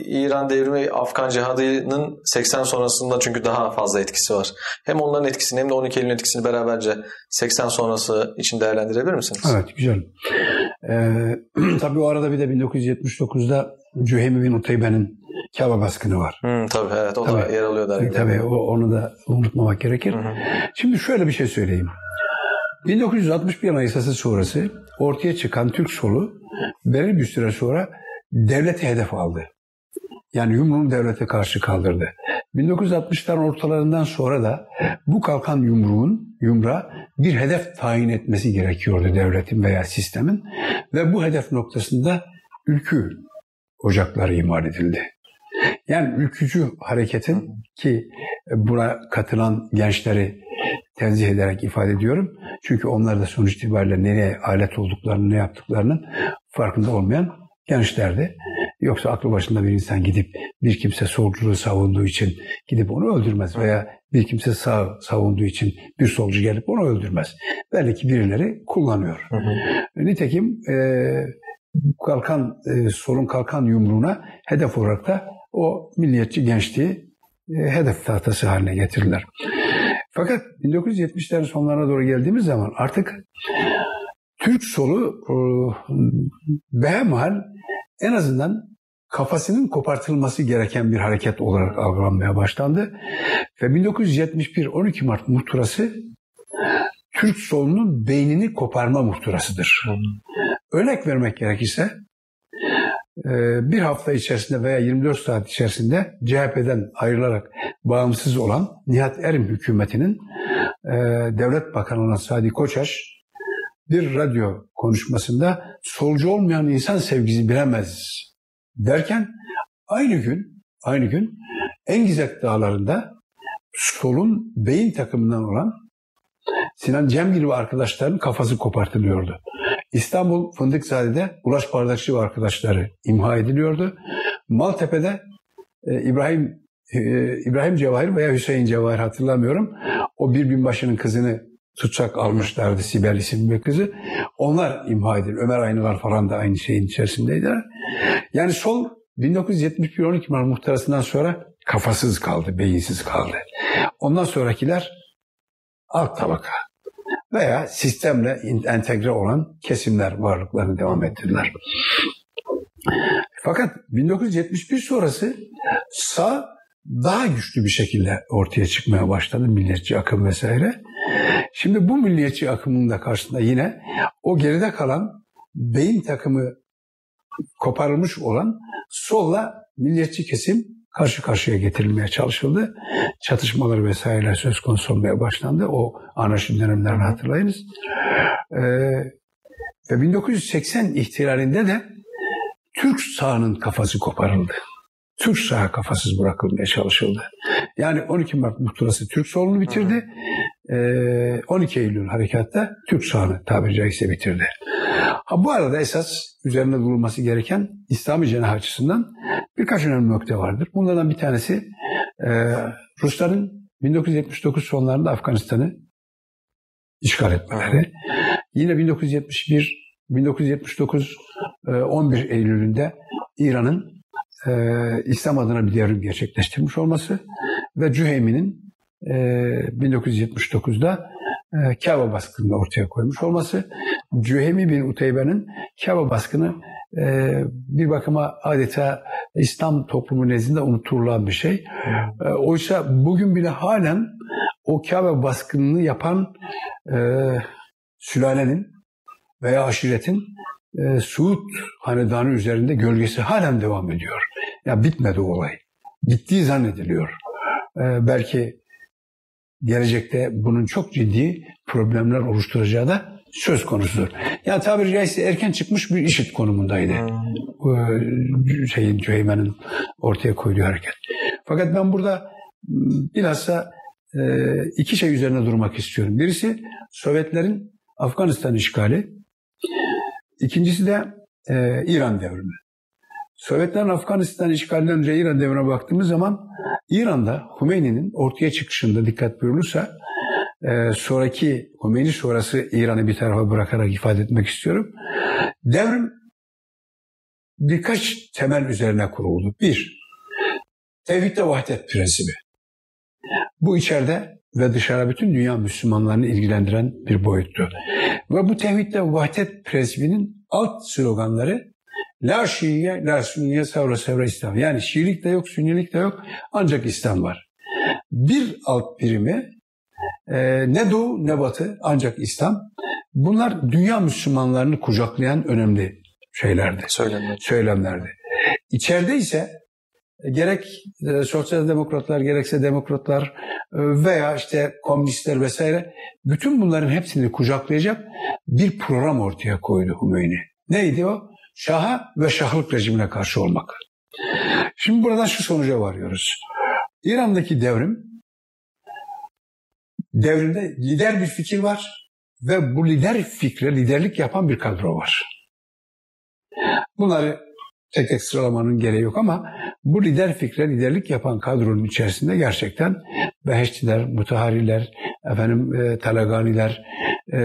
İran devrimi Afgan cihadının 80 sonrasında çünkü daha fazla etkisi var. Hem onların etkisini hem de 12 Eylül'ün etkisini beraberce 80 sonrası için değerlendirebilir misiniz? Evet güzel. Ee, tabii o arada bir de 1979'da Cüheymi bin Uteybe'nin Kabe baskını var. Hmm, tabii evet o tabii, da yer alıyor dergide. Tabii o, onu da unutmamak gerekir. Hı hı. Şimdi şöyle bir şey söyleyeyim. 1961 Anayasası sonrası ortaya çıkan Türk solu belirli bir süre sonra devlete hedef aldı. Yani yumruğunu devlete karşı kaldırdı. 1960'ların ortalarından sonra da bu kalkan yumruğun yumra bir hedef tayin etmesi gerekiyordu devletin veya sistemin ve bu hedef noktasında ülkü ocakları imal edildi. Yani ülkücü hareketin ki buna katılan gençleri tenzih ederek ifade ediyorum. Çünkü onlar da sonuç itibariyle nereye alet olduklarını, ne yaptıklarının farkında olmayan gençlerdi. Yoksa aklı başında bir insan gidip bir kimse solculuğu savunduğu için gidip onu öldürmez veya bir kimse sağ savunduğu için bir solcu gelip onu öldürmez. Belli ki birileri kullanıyor. Hı hı. Nitekim e, kalkan e, solun kalkan yumruğuna hedef olarak da o milliyetçi gençliği e, hedef tahtası haline getirdiler. Fakat 1970'lerin sonlarına doğru geldiğimiz zaman artık Türk solu e, behemal en azından kafasının kopartılması gereken bir hareket olarak algılanmaya başlandı. Ve 1971 12 Mart muhtırası Türk solunun beynini koparma muhtırasıdır. Örnek vermek gerekirse bir hafta içerisinde veya 24 saat içerisinde CHP'den ayrılarak bağımsız olan Nihat Erim hükümetinin e, devlet bakanı olan Sadi Koçaş bir radyo konuşmasında solcu olmayan insan sevgisi bilemez derken aynı gün aynı gün Engizek Dağları'nda solun beyin takımından olan Sinan Cemgil ve arkadaşlarının kafası kopartılıyordu. İstanbul Fındıkzade'de Ulaş Bardakçı ve arkadaşları imha ediliyordu. Maltepe'de e, İbrahim e, İbrahim Cevahir veya Hüseyin Cevahir hatırlamıyorum. O bir binbaşının kızını tutsak almışlardı Sibel isimli bir kızı. Onlar imha edildi. Ömer Aynalar falan da aynı şeyin içerisindeydiler. Yani sol 1971 12 Mart muhtarasından sonra kafasız kaldı, beyinsiz kaldı. Ondan sonrakiler alt tabaka veya sistemle entegre olan kesimler varlıklarını devam ettirdiler. Fakat 1971 sonrası sağ daha güçlü bir şekilde ortaya çıkmaya başladı milliyetçi akım vesaire. Şimdi bu milliyetçi akımın da karşısında yine o geride kalan beyin takımı koparılmış olan solla milliyetçi kesim karşı karşıya getirilmeye çalışıldı. Çatışmalar vesaire söz konusu olmaya başlandı. O anarşi dönemlerini hatırlayınız. Ee, ve 1980 ihtilalinde de Türk sağının kafası koparıldı. Türk sağı kafasız bırakılmaya çalışıldı. Yani 12 Mart muhtırası Türk solunu bitirdi. Ee, 12 Eylül harekatta Türk sağını tabiri caizse bitirdi. Ha, bu arada esas üzerine durulması gereken İslami cenah açısından birkaç önemli nokta vardır. Bunlardan bir tanesi e, Rusların 1979 sonlarında Afganistan'ı işgal etmeleri. Yine 1971 1979 11 Eylül'ünde İran'ın e, İslam adına bir devrim gerçekleştirmiş olması ve Cüheymi'nin e, 1979'da e, Kabe baskınını ortaya koymuş olması. Cühemi bin Uteybe'nin Kabe baskını e, bir bakıma adeta İslam toplumu nezdinde unuturulan bir şey. E, oysa bugün bile halen o Kabe baskınını yapan e, sülalenin veya aşiretin e, Suud hanedanı üzerinde gölgesi halen devam ediyor. Ya bitmedi olay. Bittiği zannediliyor. E, belki gelecekte bunun çok ciddi problemler oluşturacağı da söz konusudur. Yani tabiri caizse erken çıkmış bir işit konumundaydı. Hmm. Şeyin Cüheymen'in ortaya koyduğu hareket. Fakat ben burada bilhassa iki şey üzerine durmak istiyorum. Birisi Sovyetlerin Afganistan işgali. İkincisi de İran devrimi. Sovyetlerin Afganistan işgalinden önce İran devrine baktığımız zaman İran'da Hümeyni'nin ortaya çıkışında dikkat buyurulursa e, sonraki Hümeyni sonrası İran'ı bir tarafa bırakarak ifade etmek istiyorum. Devrim birkaç temel üzerine kuruldu. Bir, tevhid vahdet prensibi. Bu içeride ve dışarı bütün dünya Müslümanlarını ilgilendiren bir boyuttu. Ve bu tevhid vahdet prensibinin alt sloganları La Şiiye, La Sünniye, Savra Sevra İslam. Yani Şiilik de yok, Sünnilik de yok. Ancak İslam var. Bir alt birimi e, ne doğu ne batı ancak İslam. Bunlar dünya Müslümanlarını kucaklayan önemli şeylerdi. Söylemler. Söylemlerdi. İçeride ise e, gerek e, sosyal demokratlar gerekse demokratlar e, veya işte komünistler vesaire bütün bunların hepsini kucaklayacak bir program ortaya koydu Hümeyni. Neydi o? Şaha ve şahlık rejimine karşı olmak. Şimdi buradan şu sonuca varıyoruz. İran'daki devrim devrimde lider bir fikir var ve bu lider fikre liderlik yapan bir kadro var. Bunları tek tek sıralamanın gereği yok ama bu lider fikre liderlik yapan kadronun içerisinde gerçekten Beheştiler, Mutahariler, efendim e, Talaganiler, e,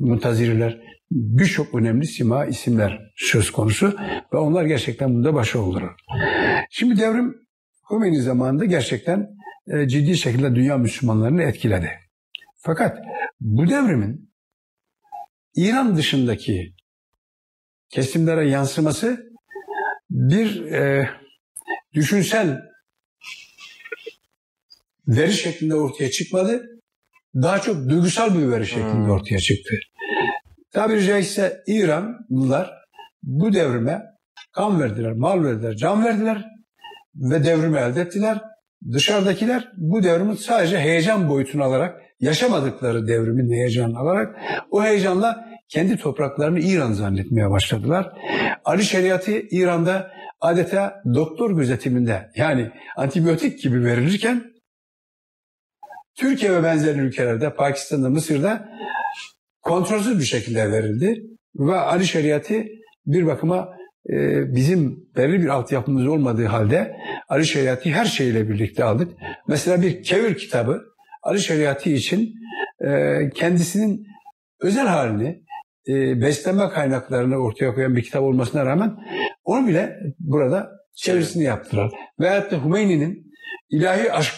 Muntaziriler birçok önemli sima isimler söz konusu ve onlar gerçekten bunda başarılıdır. Şimdi devrim Hümeyni zamanında gerçekten e, ciddi şekilde dünya Müslümanlarını etkiledi. Fakat bu devrimin İran dışındaki kesimlere yansıması bir e, düşünsel veri şeklinde ortaya çıkmadı. Daha çok duygusal bir veri şeklinde hmm. ortaya çıktı. Tabiri caizse İranlılar bu devrime kan verdiler, mal verdiler, can verdiler ve devrimi elde ettiler. Dışarıdakiler bu devrimin sadece heyecan boyutunu alarak, yaşamadıkları devrimin heyecanını alarak o heyecanla kendi topraklarını İran zannetmeye başladılar. Ali şeriatı İran'da adeta doktor gözetiminde yani antibiyotik gibi verilirken Türkiye ve benzeri ülkelerde, Pakistan'da, Mısır'da kontrolsüz bir şekilde verildi. Ve Ali şeriatı bir bakıma e, bizim belirli bir altyapımız olmadığı halde Ali şeriatı her şeyle birlikte aldık. Mesela bir kevir kitabı Ali şeriatı için e, kendisinin özel halini e, beslenme kaynaklarını ortaya koyan bir kitap olmasına rağmen onu bile burada çevirisini yaptılar. Veyahut da Hümeyni'nin ilahi aşk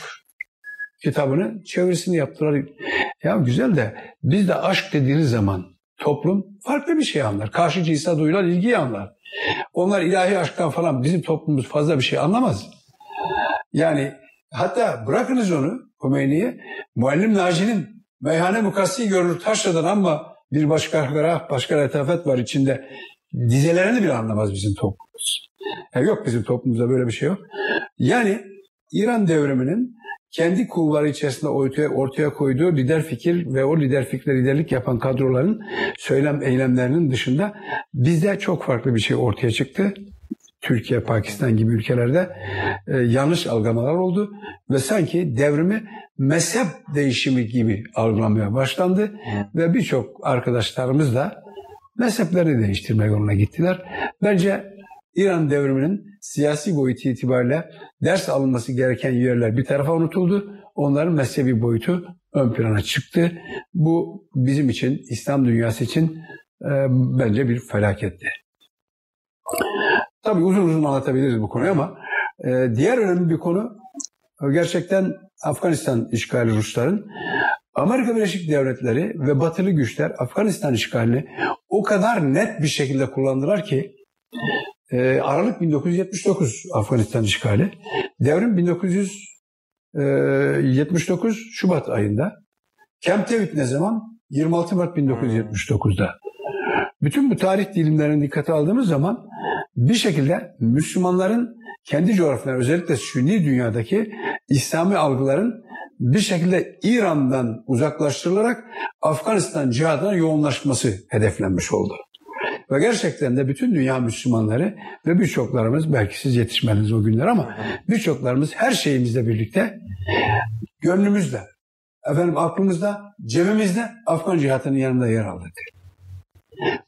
kitabını çevirisini yaptılar. Ya güzel de biz de aşk dediğiniz zaman toplum farklı bir şey anlar. Karşı cinsa duyulan ilgiyi anlar. Onlar ilahi aşktan falan bizim toplumumuz fazla bir şey anlamaz. Yani hatta bırakınız onu Hümeyni'ye Muallim Naci'nin meyhane mukassi görülür taşradan ama bir başka ferah, başka letafet var içinde. Dizelerini bile anlamaz bizim toplumumuz. Yani yok bizim toplumumuzda böyle bir şey yok. Yani İran devriminin kendi kulları içerisinde ortaya, ortaya koyduğu lider fikir ve o lider fikre liderlik yapan kadroların söylem eylemlerinin dışında bizde çok farklı bir şey ortaya çıktı. Türkiye, Pakistan gibi ülkelerde e, yanlış algılamalar oldu ve sanki devrimi mezhep değişimi gibi algılamaya başlandı ve birçok arkadaşlarımız da mezhepleri değiştirme yoluna gittiler. Bence İran devriminin siyasi boyutu itibariyle ders alınması gereken yerler bir tarafa unutuldu. Onların mezhebi boyutu ön plana çıktı. Bu bizim için, İslam dünyası için e, bence bir felaketti. Tabii uzun uzun anlatabiliriz bu konuyu ama e, diğer önemli bir konu gerçekten Afganistan işgali Rusların. Amerika Birleşik Devletleri ve batılı güçler Afganistan işgalini o kadar net bir şekilde kullandılar ki e, Aralık 1979 Afganistan işgali. Devrim 1979 Şubat ayında. Camp David ne zaman? 26 Mart 1979'da. Bütün bu tarih dilimlerini dikkate aldığımız zaman bir şekilde Müslümanların kendi coğrafyalarında özellikle Sünni dünyadaki İslami algıların bir şekilde İran'dan uzaklaştırılarak Afganistan cihadına yoğunlaşması hedeflenmiş oldu. Ve gerçekten de bütün dünya Müslümanları ve birçoklarımız belki siz yetişmediniz o günler ama birçoklarımız her şeyimizle birlikte gönlümüzde, efendim aklımızda, cebimizde Afgan cihatının yanında yer aldık.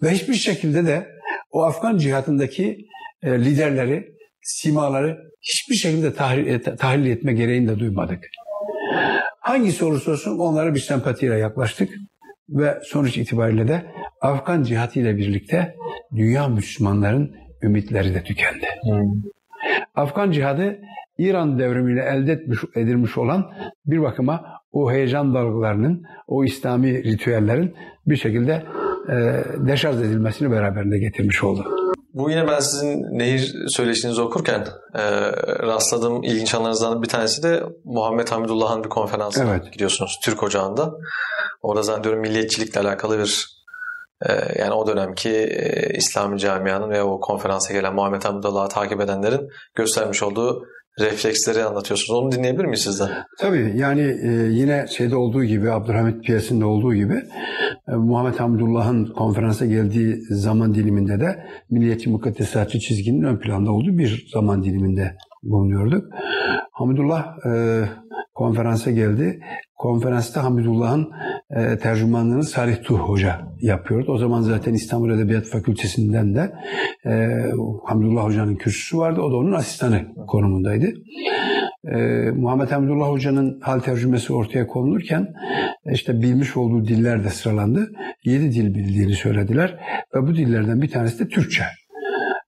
Ve hiçbir şekilde de o Afgan cihatındaki e, liderleri, simaları hiçbir şekilde tahlil, e, tahlil etme gereğini de duymadık. Hangisi olursa olsun onlara bir sempatiyle yaklaştık ve sonuç itibariyle de Afgan cihatı ile birlikte dünya Müslümanların ümitleri de tükendi. Hmm. Afgan cihadı İran devrimiyle elde etmiş, edilmiş olan bir bakıma o heyecan dalgalarının, o İslami ritüellerin bir şekilde e, deşarj edilmesini beraberinde getirmiş oldu. Bu yine ben sizin nehir söyleşinizi okurken e, rastladığım ilginç anlarınızdan bir tanesi de Muhammed Hamidullah'ın bir konferansına evet. gidiyorsunuz Türk Ocağı'nda. Orada zannediyorum milliyetçilikle alakalı bir yani o dönemki e, İslami camianın ve o konferansa gelen Muhammed Hamidullah'ı takip edenlerin göstermiş olduğu refleksleri anlatıyorsunuz. Onu dinleyebilir miyiz sizden? Tabii yani e, yine şeyde olduğu gibi Abdülhamit Piyası'nda olduğu gibi e, Muhammed Hamdullah'ın konferansa geldiği zaman diliminde de Milliyetçi Mukaddesatçı çizginin ön planda olduğu bir zaman diliminde bulunuyorduk. Hamdullah e, konferansa geldi. Konferansta Hamidullah'ın e, tercümanlığını Salih Tuh Hoca yapıyordu. O zaman zaten İstanbul Edebiyat Fakültesinden de e, Hamdullah Hoca'nın kürsüsü vardı. O da onun asistanı konumundaydı. E, Muhammed Hamdullah Hoca'nın hal tercümesi ortaya konulurken işte bilmiş olduğu diller de sıralandı. Yedi dil bildiğini söylediler. Ve bu dillerden bir tanesi de Türkçe.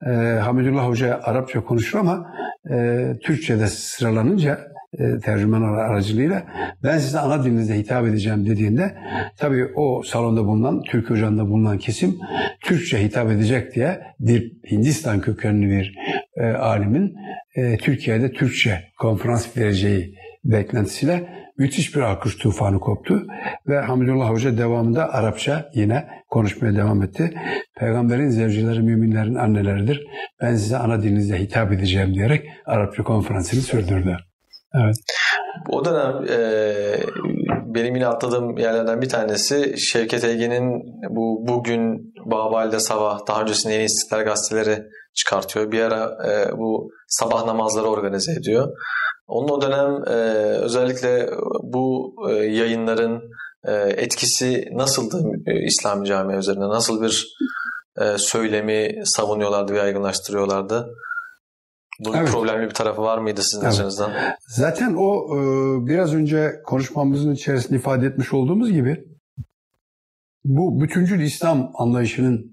E, Hamidullah Hoca Arapça konuşur ama e, Türkçe'de sıralanınca e, tercüman aracılığıyla ben size ana dilinizde hitap edeceğim dediğinde tabii o salonda bulunan, Türk Hoca'nda bulunan kesim Türkçe hitap edecek diye bir Hindistan kökenli bir e, alimin e, Türkiye'de Türkçe konferans vereceği beklentisiyle müthiş bir alkış tufanı koptu ve Hamidullah Hoca devamında Arapça yine konuşmaya devam etti. Peygamberin zevcileri müminlerin anneleridir. Ben size ana dilinizde hitap edeceğim diyerek Arapça konferansını sürdürdü. Evet. O dönem e, benim yine atladığım yerlerden bir tanesi Şevket Ege'nin bu bugün Babal'de sabah daha öncesinde yeni İstiklal gazeteleri çıkartıyor. Bir ara e, bu sabah namazları organize ediyor. Onun o dönem e, özellikle bu e, yayınların e, etkisi nasıldı e, İslam camia üzerinde? Nasıl bir e, söylemi savunuyorlardı ve yaygınlaştırıyorlardı? Bu evet. problemli bir tarafı var mıydı sizin evet. açınızdan? Zaten o e, biraz önce konuşmamızın içerisinde ifade etmiş olduğumuz gibi bu bütüncül İslam anlayışının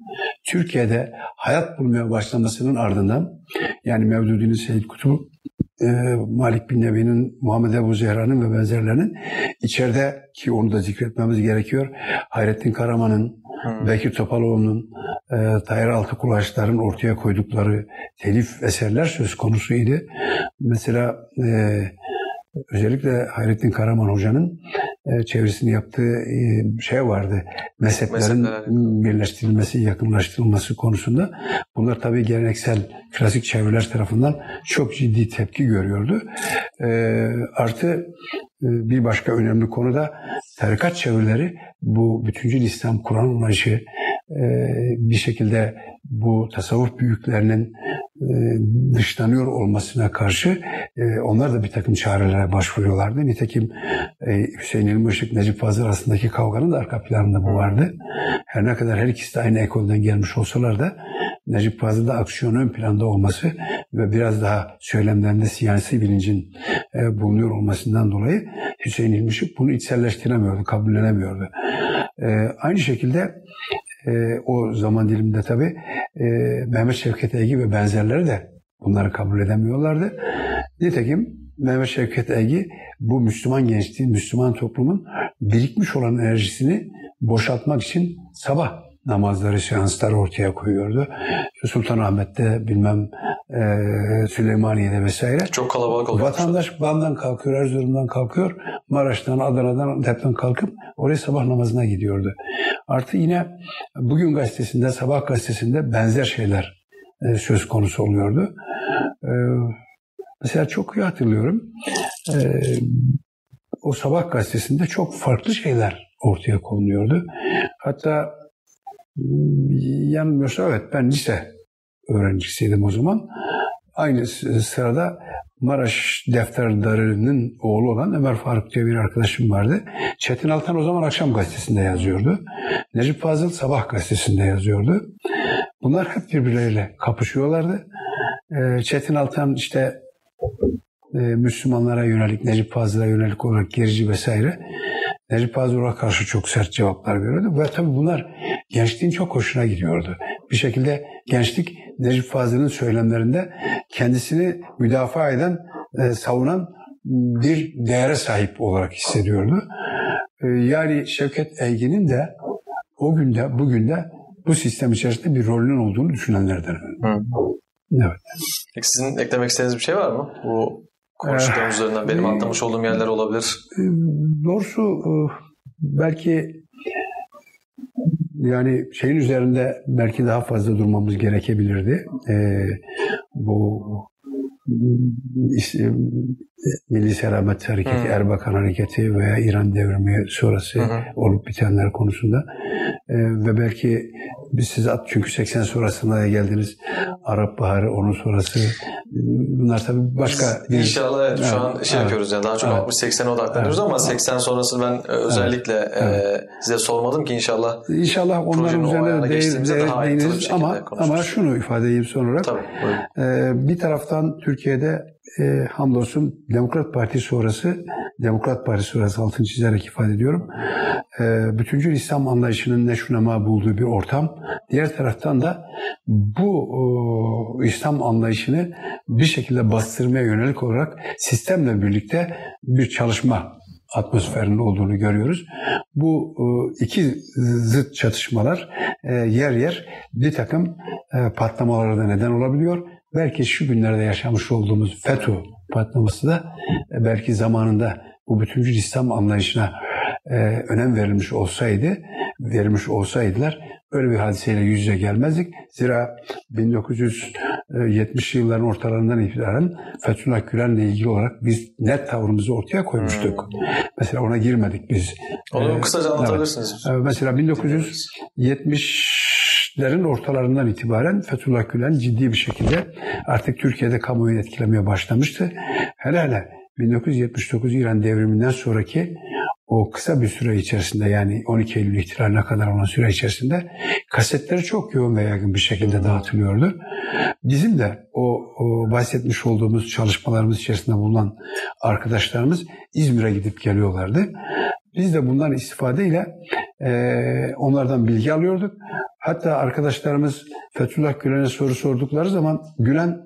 Türkiye'de hayat bulmaya başlamasının ardından yani Mevdudi'nin Seyyid Kutup, e, Malik bin Nebi'nin, Muhammed Ebu Zehra'nın ve benzerlerinin içeride ki onu da zikretmemiz gerekiyor. Hayrettin Karaman'ın, hmm. Bekir Topaloğlu'nun, e, Tahir Altıkulaçların ortaya koydukları telif eserler söz konusuydu. Mesela e, özellikle Hayrettin Karaman Hoca'nın e, çevresini yaptığı e, şey vardı. Mezheplerin Mezhepler, birleştirilmesi, yakınlaştırılması konusunda. Bunlar tabii geleneksel klasik çevreler tarafından çok ciddi tepki görüyordu. E, artı e, bir başka önemli konu da tarikat çevreleri bu bütüncül İslam Kur'an anlayışı bir şekilde bu tasavvuf büyüklerinin e, dışlanıyor olmasına karşı e, onlar da bir takım çarelere başvuruyorlardı. Nitekim Hüseyin İlmi Işık, Necip Fazıl arasındaki kavganın da arka planında bu vardı. Her ne kadar her ikisi de aynı ekolden gelmiş olsalar da Necip Fazıl'da aksiyon ön planda olması ve biraz daha söylemlerinde siyasi bilincin bulunuyor olmasından dolayı Hüseyin İlmi Işık bunu içselleştiremiyordu, kabullenemiyordu. Aynı şekilde e, o zaman diliminde tabii e, Mehmet Şevket Egi ve benzerleri de bunları kabul edemiyorlardı. Nitekim Mehmet Şevket Egi bu Müslüman gençliğin, Müslüman toplumun birikmiş olan enerjisini boşaltmak için sabah namazları, seansları ortaya koyuyordu. Sultanahmet'te bilmem e, Süleymaniye'de vesaire. Çok kalabalık oluyor. Vatandaş Van'dan kalkıyor, Erzurum'dan kalkıyor, Maraş'tan, Adana'dan, Antep'ten kalkıp oraya sabah namazına gidiyordu. Artı yine bugün gazetesinde, sabah gazetesinde benzer şeyler e, söz konusu oluyordu. E, mesela çok iyi hatırlıyorum. E, o sabah gazetesinde çok farklı şeyler ortaya konuluyordu. Hatta yanılmıyorsa evet ben lise öğrencisiydim o zaman. Aynı sırada Maraş defterdarının oğlu olan Ömer Faruk diye bir arkadaşım vardı. Çetin Altan o zaman Akşam Gazetesi'nde yazıyordu. Necip Fazıl Sabah Gazetesi'nde yazıyordu. Bunlar hep birbirleriyle kapışıyorlardı. Ee, Çetin Altan işte e, Müslümanlara yönelik, Necip Fazıl'a yönelik olarak gerici vesaire. Necip Fazıl'a karşı çok sert cevaplar veriyordu. Ve tabii bunlar gençliğin çok hoşuna gidiyordu. Bir şekilde gençlik Necip Fazıl'ın söylemlerinde kendisini müdafaa eden, e, savunan bir değere sahip olarak hissediyordu. E, yani Şevket Eygin'in de o günde, bugün de bu sistem içerisinde bir rolünün olduğunu düşünenlerden. Hı. Evet. Sizin eklemek istediğiniz bir şey var mı? Bu konuştuğumuz üzerinden benim atlamış olduğum yerler olabilir. E, doğrusu e, belki yani şeyin üzerinde belki daha fazla durmamız gerekebilirdi. Ee, bu Milli Selamet Hareketi, hmm. Erbakan Hareketi veya İran devrimi sonrası hmm. olup bitenler konusunda. Ee, ve belki biz siz at çünkü 80 sonrasında da geldiniz. Arap Baharı, onun sonrası. Bunlar tabii başka... Bir... İnşallah evet, şu evet, an şey evet, yapıyoruz yani daha çok evet, 60-80'e odaklanıyoruz evet, ama 80 sonrası ben e, özellikle evet, e, size sormadım ki inşallah İnşallah onların üzerine de değiniriz ama, ama şunu ifade edeyim son olarak. Tabii, ee, bir taraftan Türkiye'de e, hamdolsun Demokrat Parti sonrası, Demokrat Parti sonrası altını çizerek ifade ediyorum. E, bütüncül İslam anlayışının neşunama bulduğu bir ortam. Diğer taraftan da bu e, İslam anlayışını bir şekilde bastırmaya yönelik olarak sistemle birlikte bir çalışma atmosferinin olduğunu görüyoruz. Bu iki zıt çatışmalar e, yer yer bir takım e, patlamalara da neden olabiliyor belki şu günlerde yaşamış olduğumuz FETÖ patlaması da e, belki zamanında bu bütüncül İslam anlayışına e, önem verilmiş olsaydı, verilmiş olsaydılar böyle bir hadiseyle yüz yüze gelmezdik. Zira 1970 yılların ortalarından itibaren Fethullah Gülen'le ilgili olarak biz net tavrımızı ortaya koymuştuk. Hmm. Mesela ona girmedik biz. Onu ee, kısaca anlatabilirsiniz. Evet. Mesela 1970 lerin ortalarından itibaren Fethullah Gülen ciddi bir şekilde artık Türkiye'de kamuoyu etkilemeye başlamıştı. Hele hele 1979 İran devriminden sonraki o kısa bir süre içerisinde yani 12 Eylül ihtilaline kadar olan süre içerisinde kasetleri çok yoğun ve yaygın bir şekilde dağıtılıyordu. Bizim de o, o bahsetmiş olduğumuz çalışmalarımız içerisinde bulunan arkadaşlarımız İzmir'e gidip geliyorlardı. Biz de bundan istifadeyle e, onlardan bilgi alıyorduk. Hatta arkadaşlarımız Fethullah Gülen'e soru sordukları zaman Gülen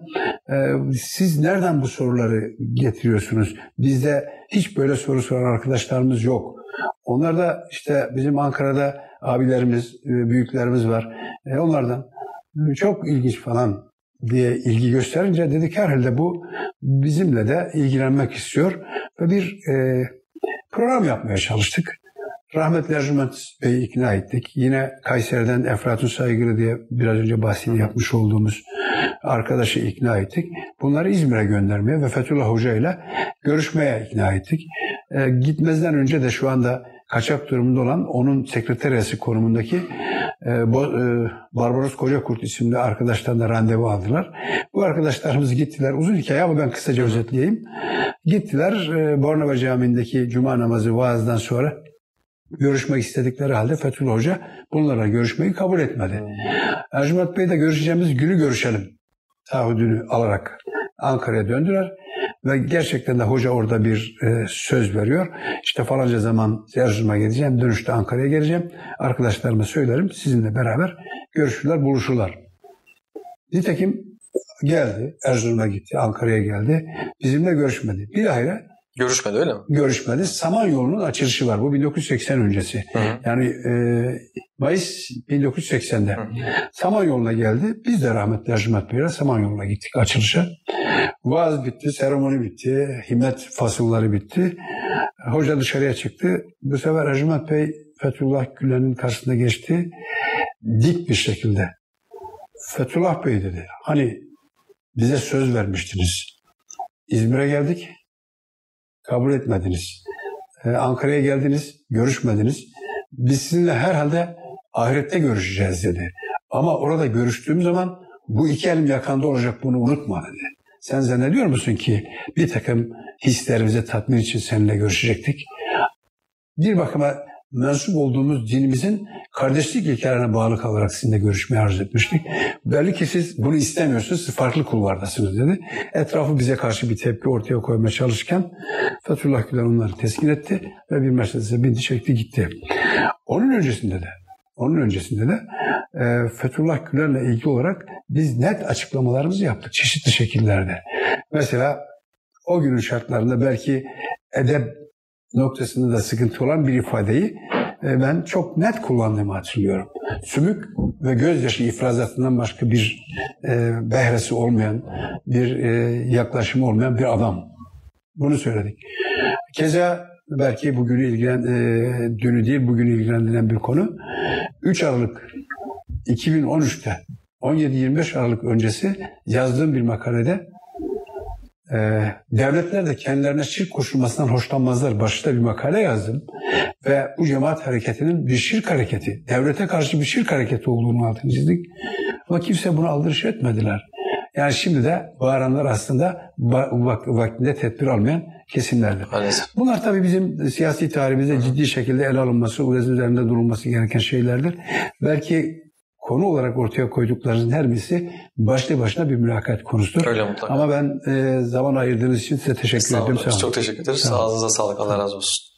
e, siz nereden bu soruları getiriyorsunuz? Bizde hiç böyle soru soran arkadaşlarımız yok. Onlar da işte bizim Ankara'da abilerimiz, e, büyüklerimiz var. E, onlardan çok ilginç falan diye ilgi gösterince dedik herhalde bu bizimle de ilgilenmek istiyor ve bir e, program yapmaya çalıştık. Rahmetli Ercüment Bey'i ikna ettik. Yine Kayseri'den Eflatun Saygılı diye biraz önce bahsini yapmış olduğumuz arkadaşı ikna ettik. Bunları İzmir'e göndermeye ve Fethullah Hoca ile görüşmeye ikna ettik. E, gitmezden önce de şu anda kaçak durumunda olan onun sekreteriyası konumundaki e, Bo, e, Barbaros Kocakurt isimli arkadaştan da randevu aldılar. Bu arkadaşlarımız gittiler. Uzun hikaye ama ben kısaca özetleyeyim. Gittiler e, Bornova Camii'ndeki cuma namazı vaazdan sonra görüşmek istedikleri halde Fethullah Hoca bunlara görüşmeyi kabul etmedi. Ercüment Bey de görüşeceğimiz günü görüşelim taahhüdünü alarak Ankara'ya döndüler. Ve gerçekten de hoca orada bir e, söz veriyor. İşte falanca zaman Erzurum'a gideceğim, dönüşte Ankara'ya geleceğim. Arkadaşlarıma söylerim, sizinle beraber görüşürler, buluşurlar. Nitekim geldi, Erzurum'a gitti, Ankara'ya geldi. Bizimle görüşmedi. Bir ayrı Görüşmedi öyle mi? Görüşmedi. Samanyolu'nun açılışı var. Bu 1980 öncesi. Hı hı. Yani e, Mayıs 1980'de. Hı hı. Samanyolu'na geldi. Biz de rahmetli Ercüment Bey'le Samanyolu'na gittik açılışa. Vaaz bitti, seremoni bitti, himmet fasılları bitti. Hoca dışarıya çıktı. Bu sefer Ercüment Bey Fethullah Gülen'in karşısında geçti. Dik bir şekilde. Fethullah Bey dedi. Hani bize söz vermiştiniz. İzmir'e geldik kabul etmediniz. e, Ankara'ya geldiniz, görüşmediniz. Biz sizinle herhalde ahirette görüşeceğiz dedi. Ama orada görüştüğüm zaman bu iki elim yakanda olacak bunu unutma dedi. Sen zannediyor musun ki bir takım hislerimizi tatmin için seninle görüşecektik? Bir bakıma mensup olduğumuz dinimizin kardeşlik ilkelerine bağlı kalarak sizinle görüşmeyi arzu etmiştik. Belli ki siz bunu istemiyorsunuz, siz farklı kulvardasınız dedi. Etrafı bize karşı bir tepki ortaya koymaya çalışırken Fethullah Gülen onları teskin etti ve bir Mercedes'e bindi çekti gitti. Onun öncesinde de onun öncesinde de e, Fethullah Gülen'le ilgili olarak biz net açıklamalarımızı yaptık çeşitli şekillerde. Mesela o günün şartlarında belki edep noktasında da sıkıntı olan bir ifadeyi e, ben çok net kullandığımı hatırlıyorum. Sümük ve gözyaşı ifrazatından başka bir e, behresi olmayan, bir e, yaklaşımı olmayan bir adam. Bunu söyledik. Keza belki bugünü ilgilen, dünü değil bugünü ilgilendiren bir konu. 3 Aralık 2013'te 17-25 Aralık öncesi yazdığım bir makalede e, devletler de kendilerine şirk koşulmasından hoşlanmazlar. Başta bir makale yazdım ve bu cemaat hareketinin bir şirk hareketi, devlete karşı bir şirk hareketi olduğunu altını çizdik. Ama kimse buna aldırış etmediler. Yani şimdi de bağıranlar aslında vak- vaktinde tedbir almayan kesimlerdir. Maalesef. Bunlar tabii bizim siyasi tarihimizde ciddi şekilde ele alınması, üzerinde durulması gereken şeylerdir. Belki konu olarak ortaya koyduklarınızın her birisi başlı başına bir mülakat konusudur. Öyle mutlaka. Ama ben e, zaman ayırdığınız için size teşekkür ederim. Sağ olun. Çok teşekkür ederiz. Sağ. Ağzınıza sağlık. Allah razı olsun.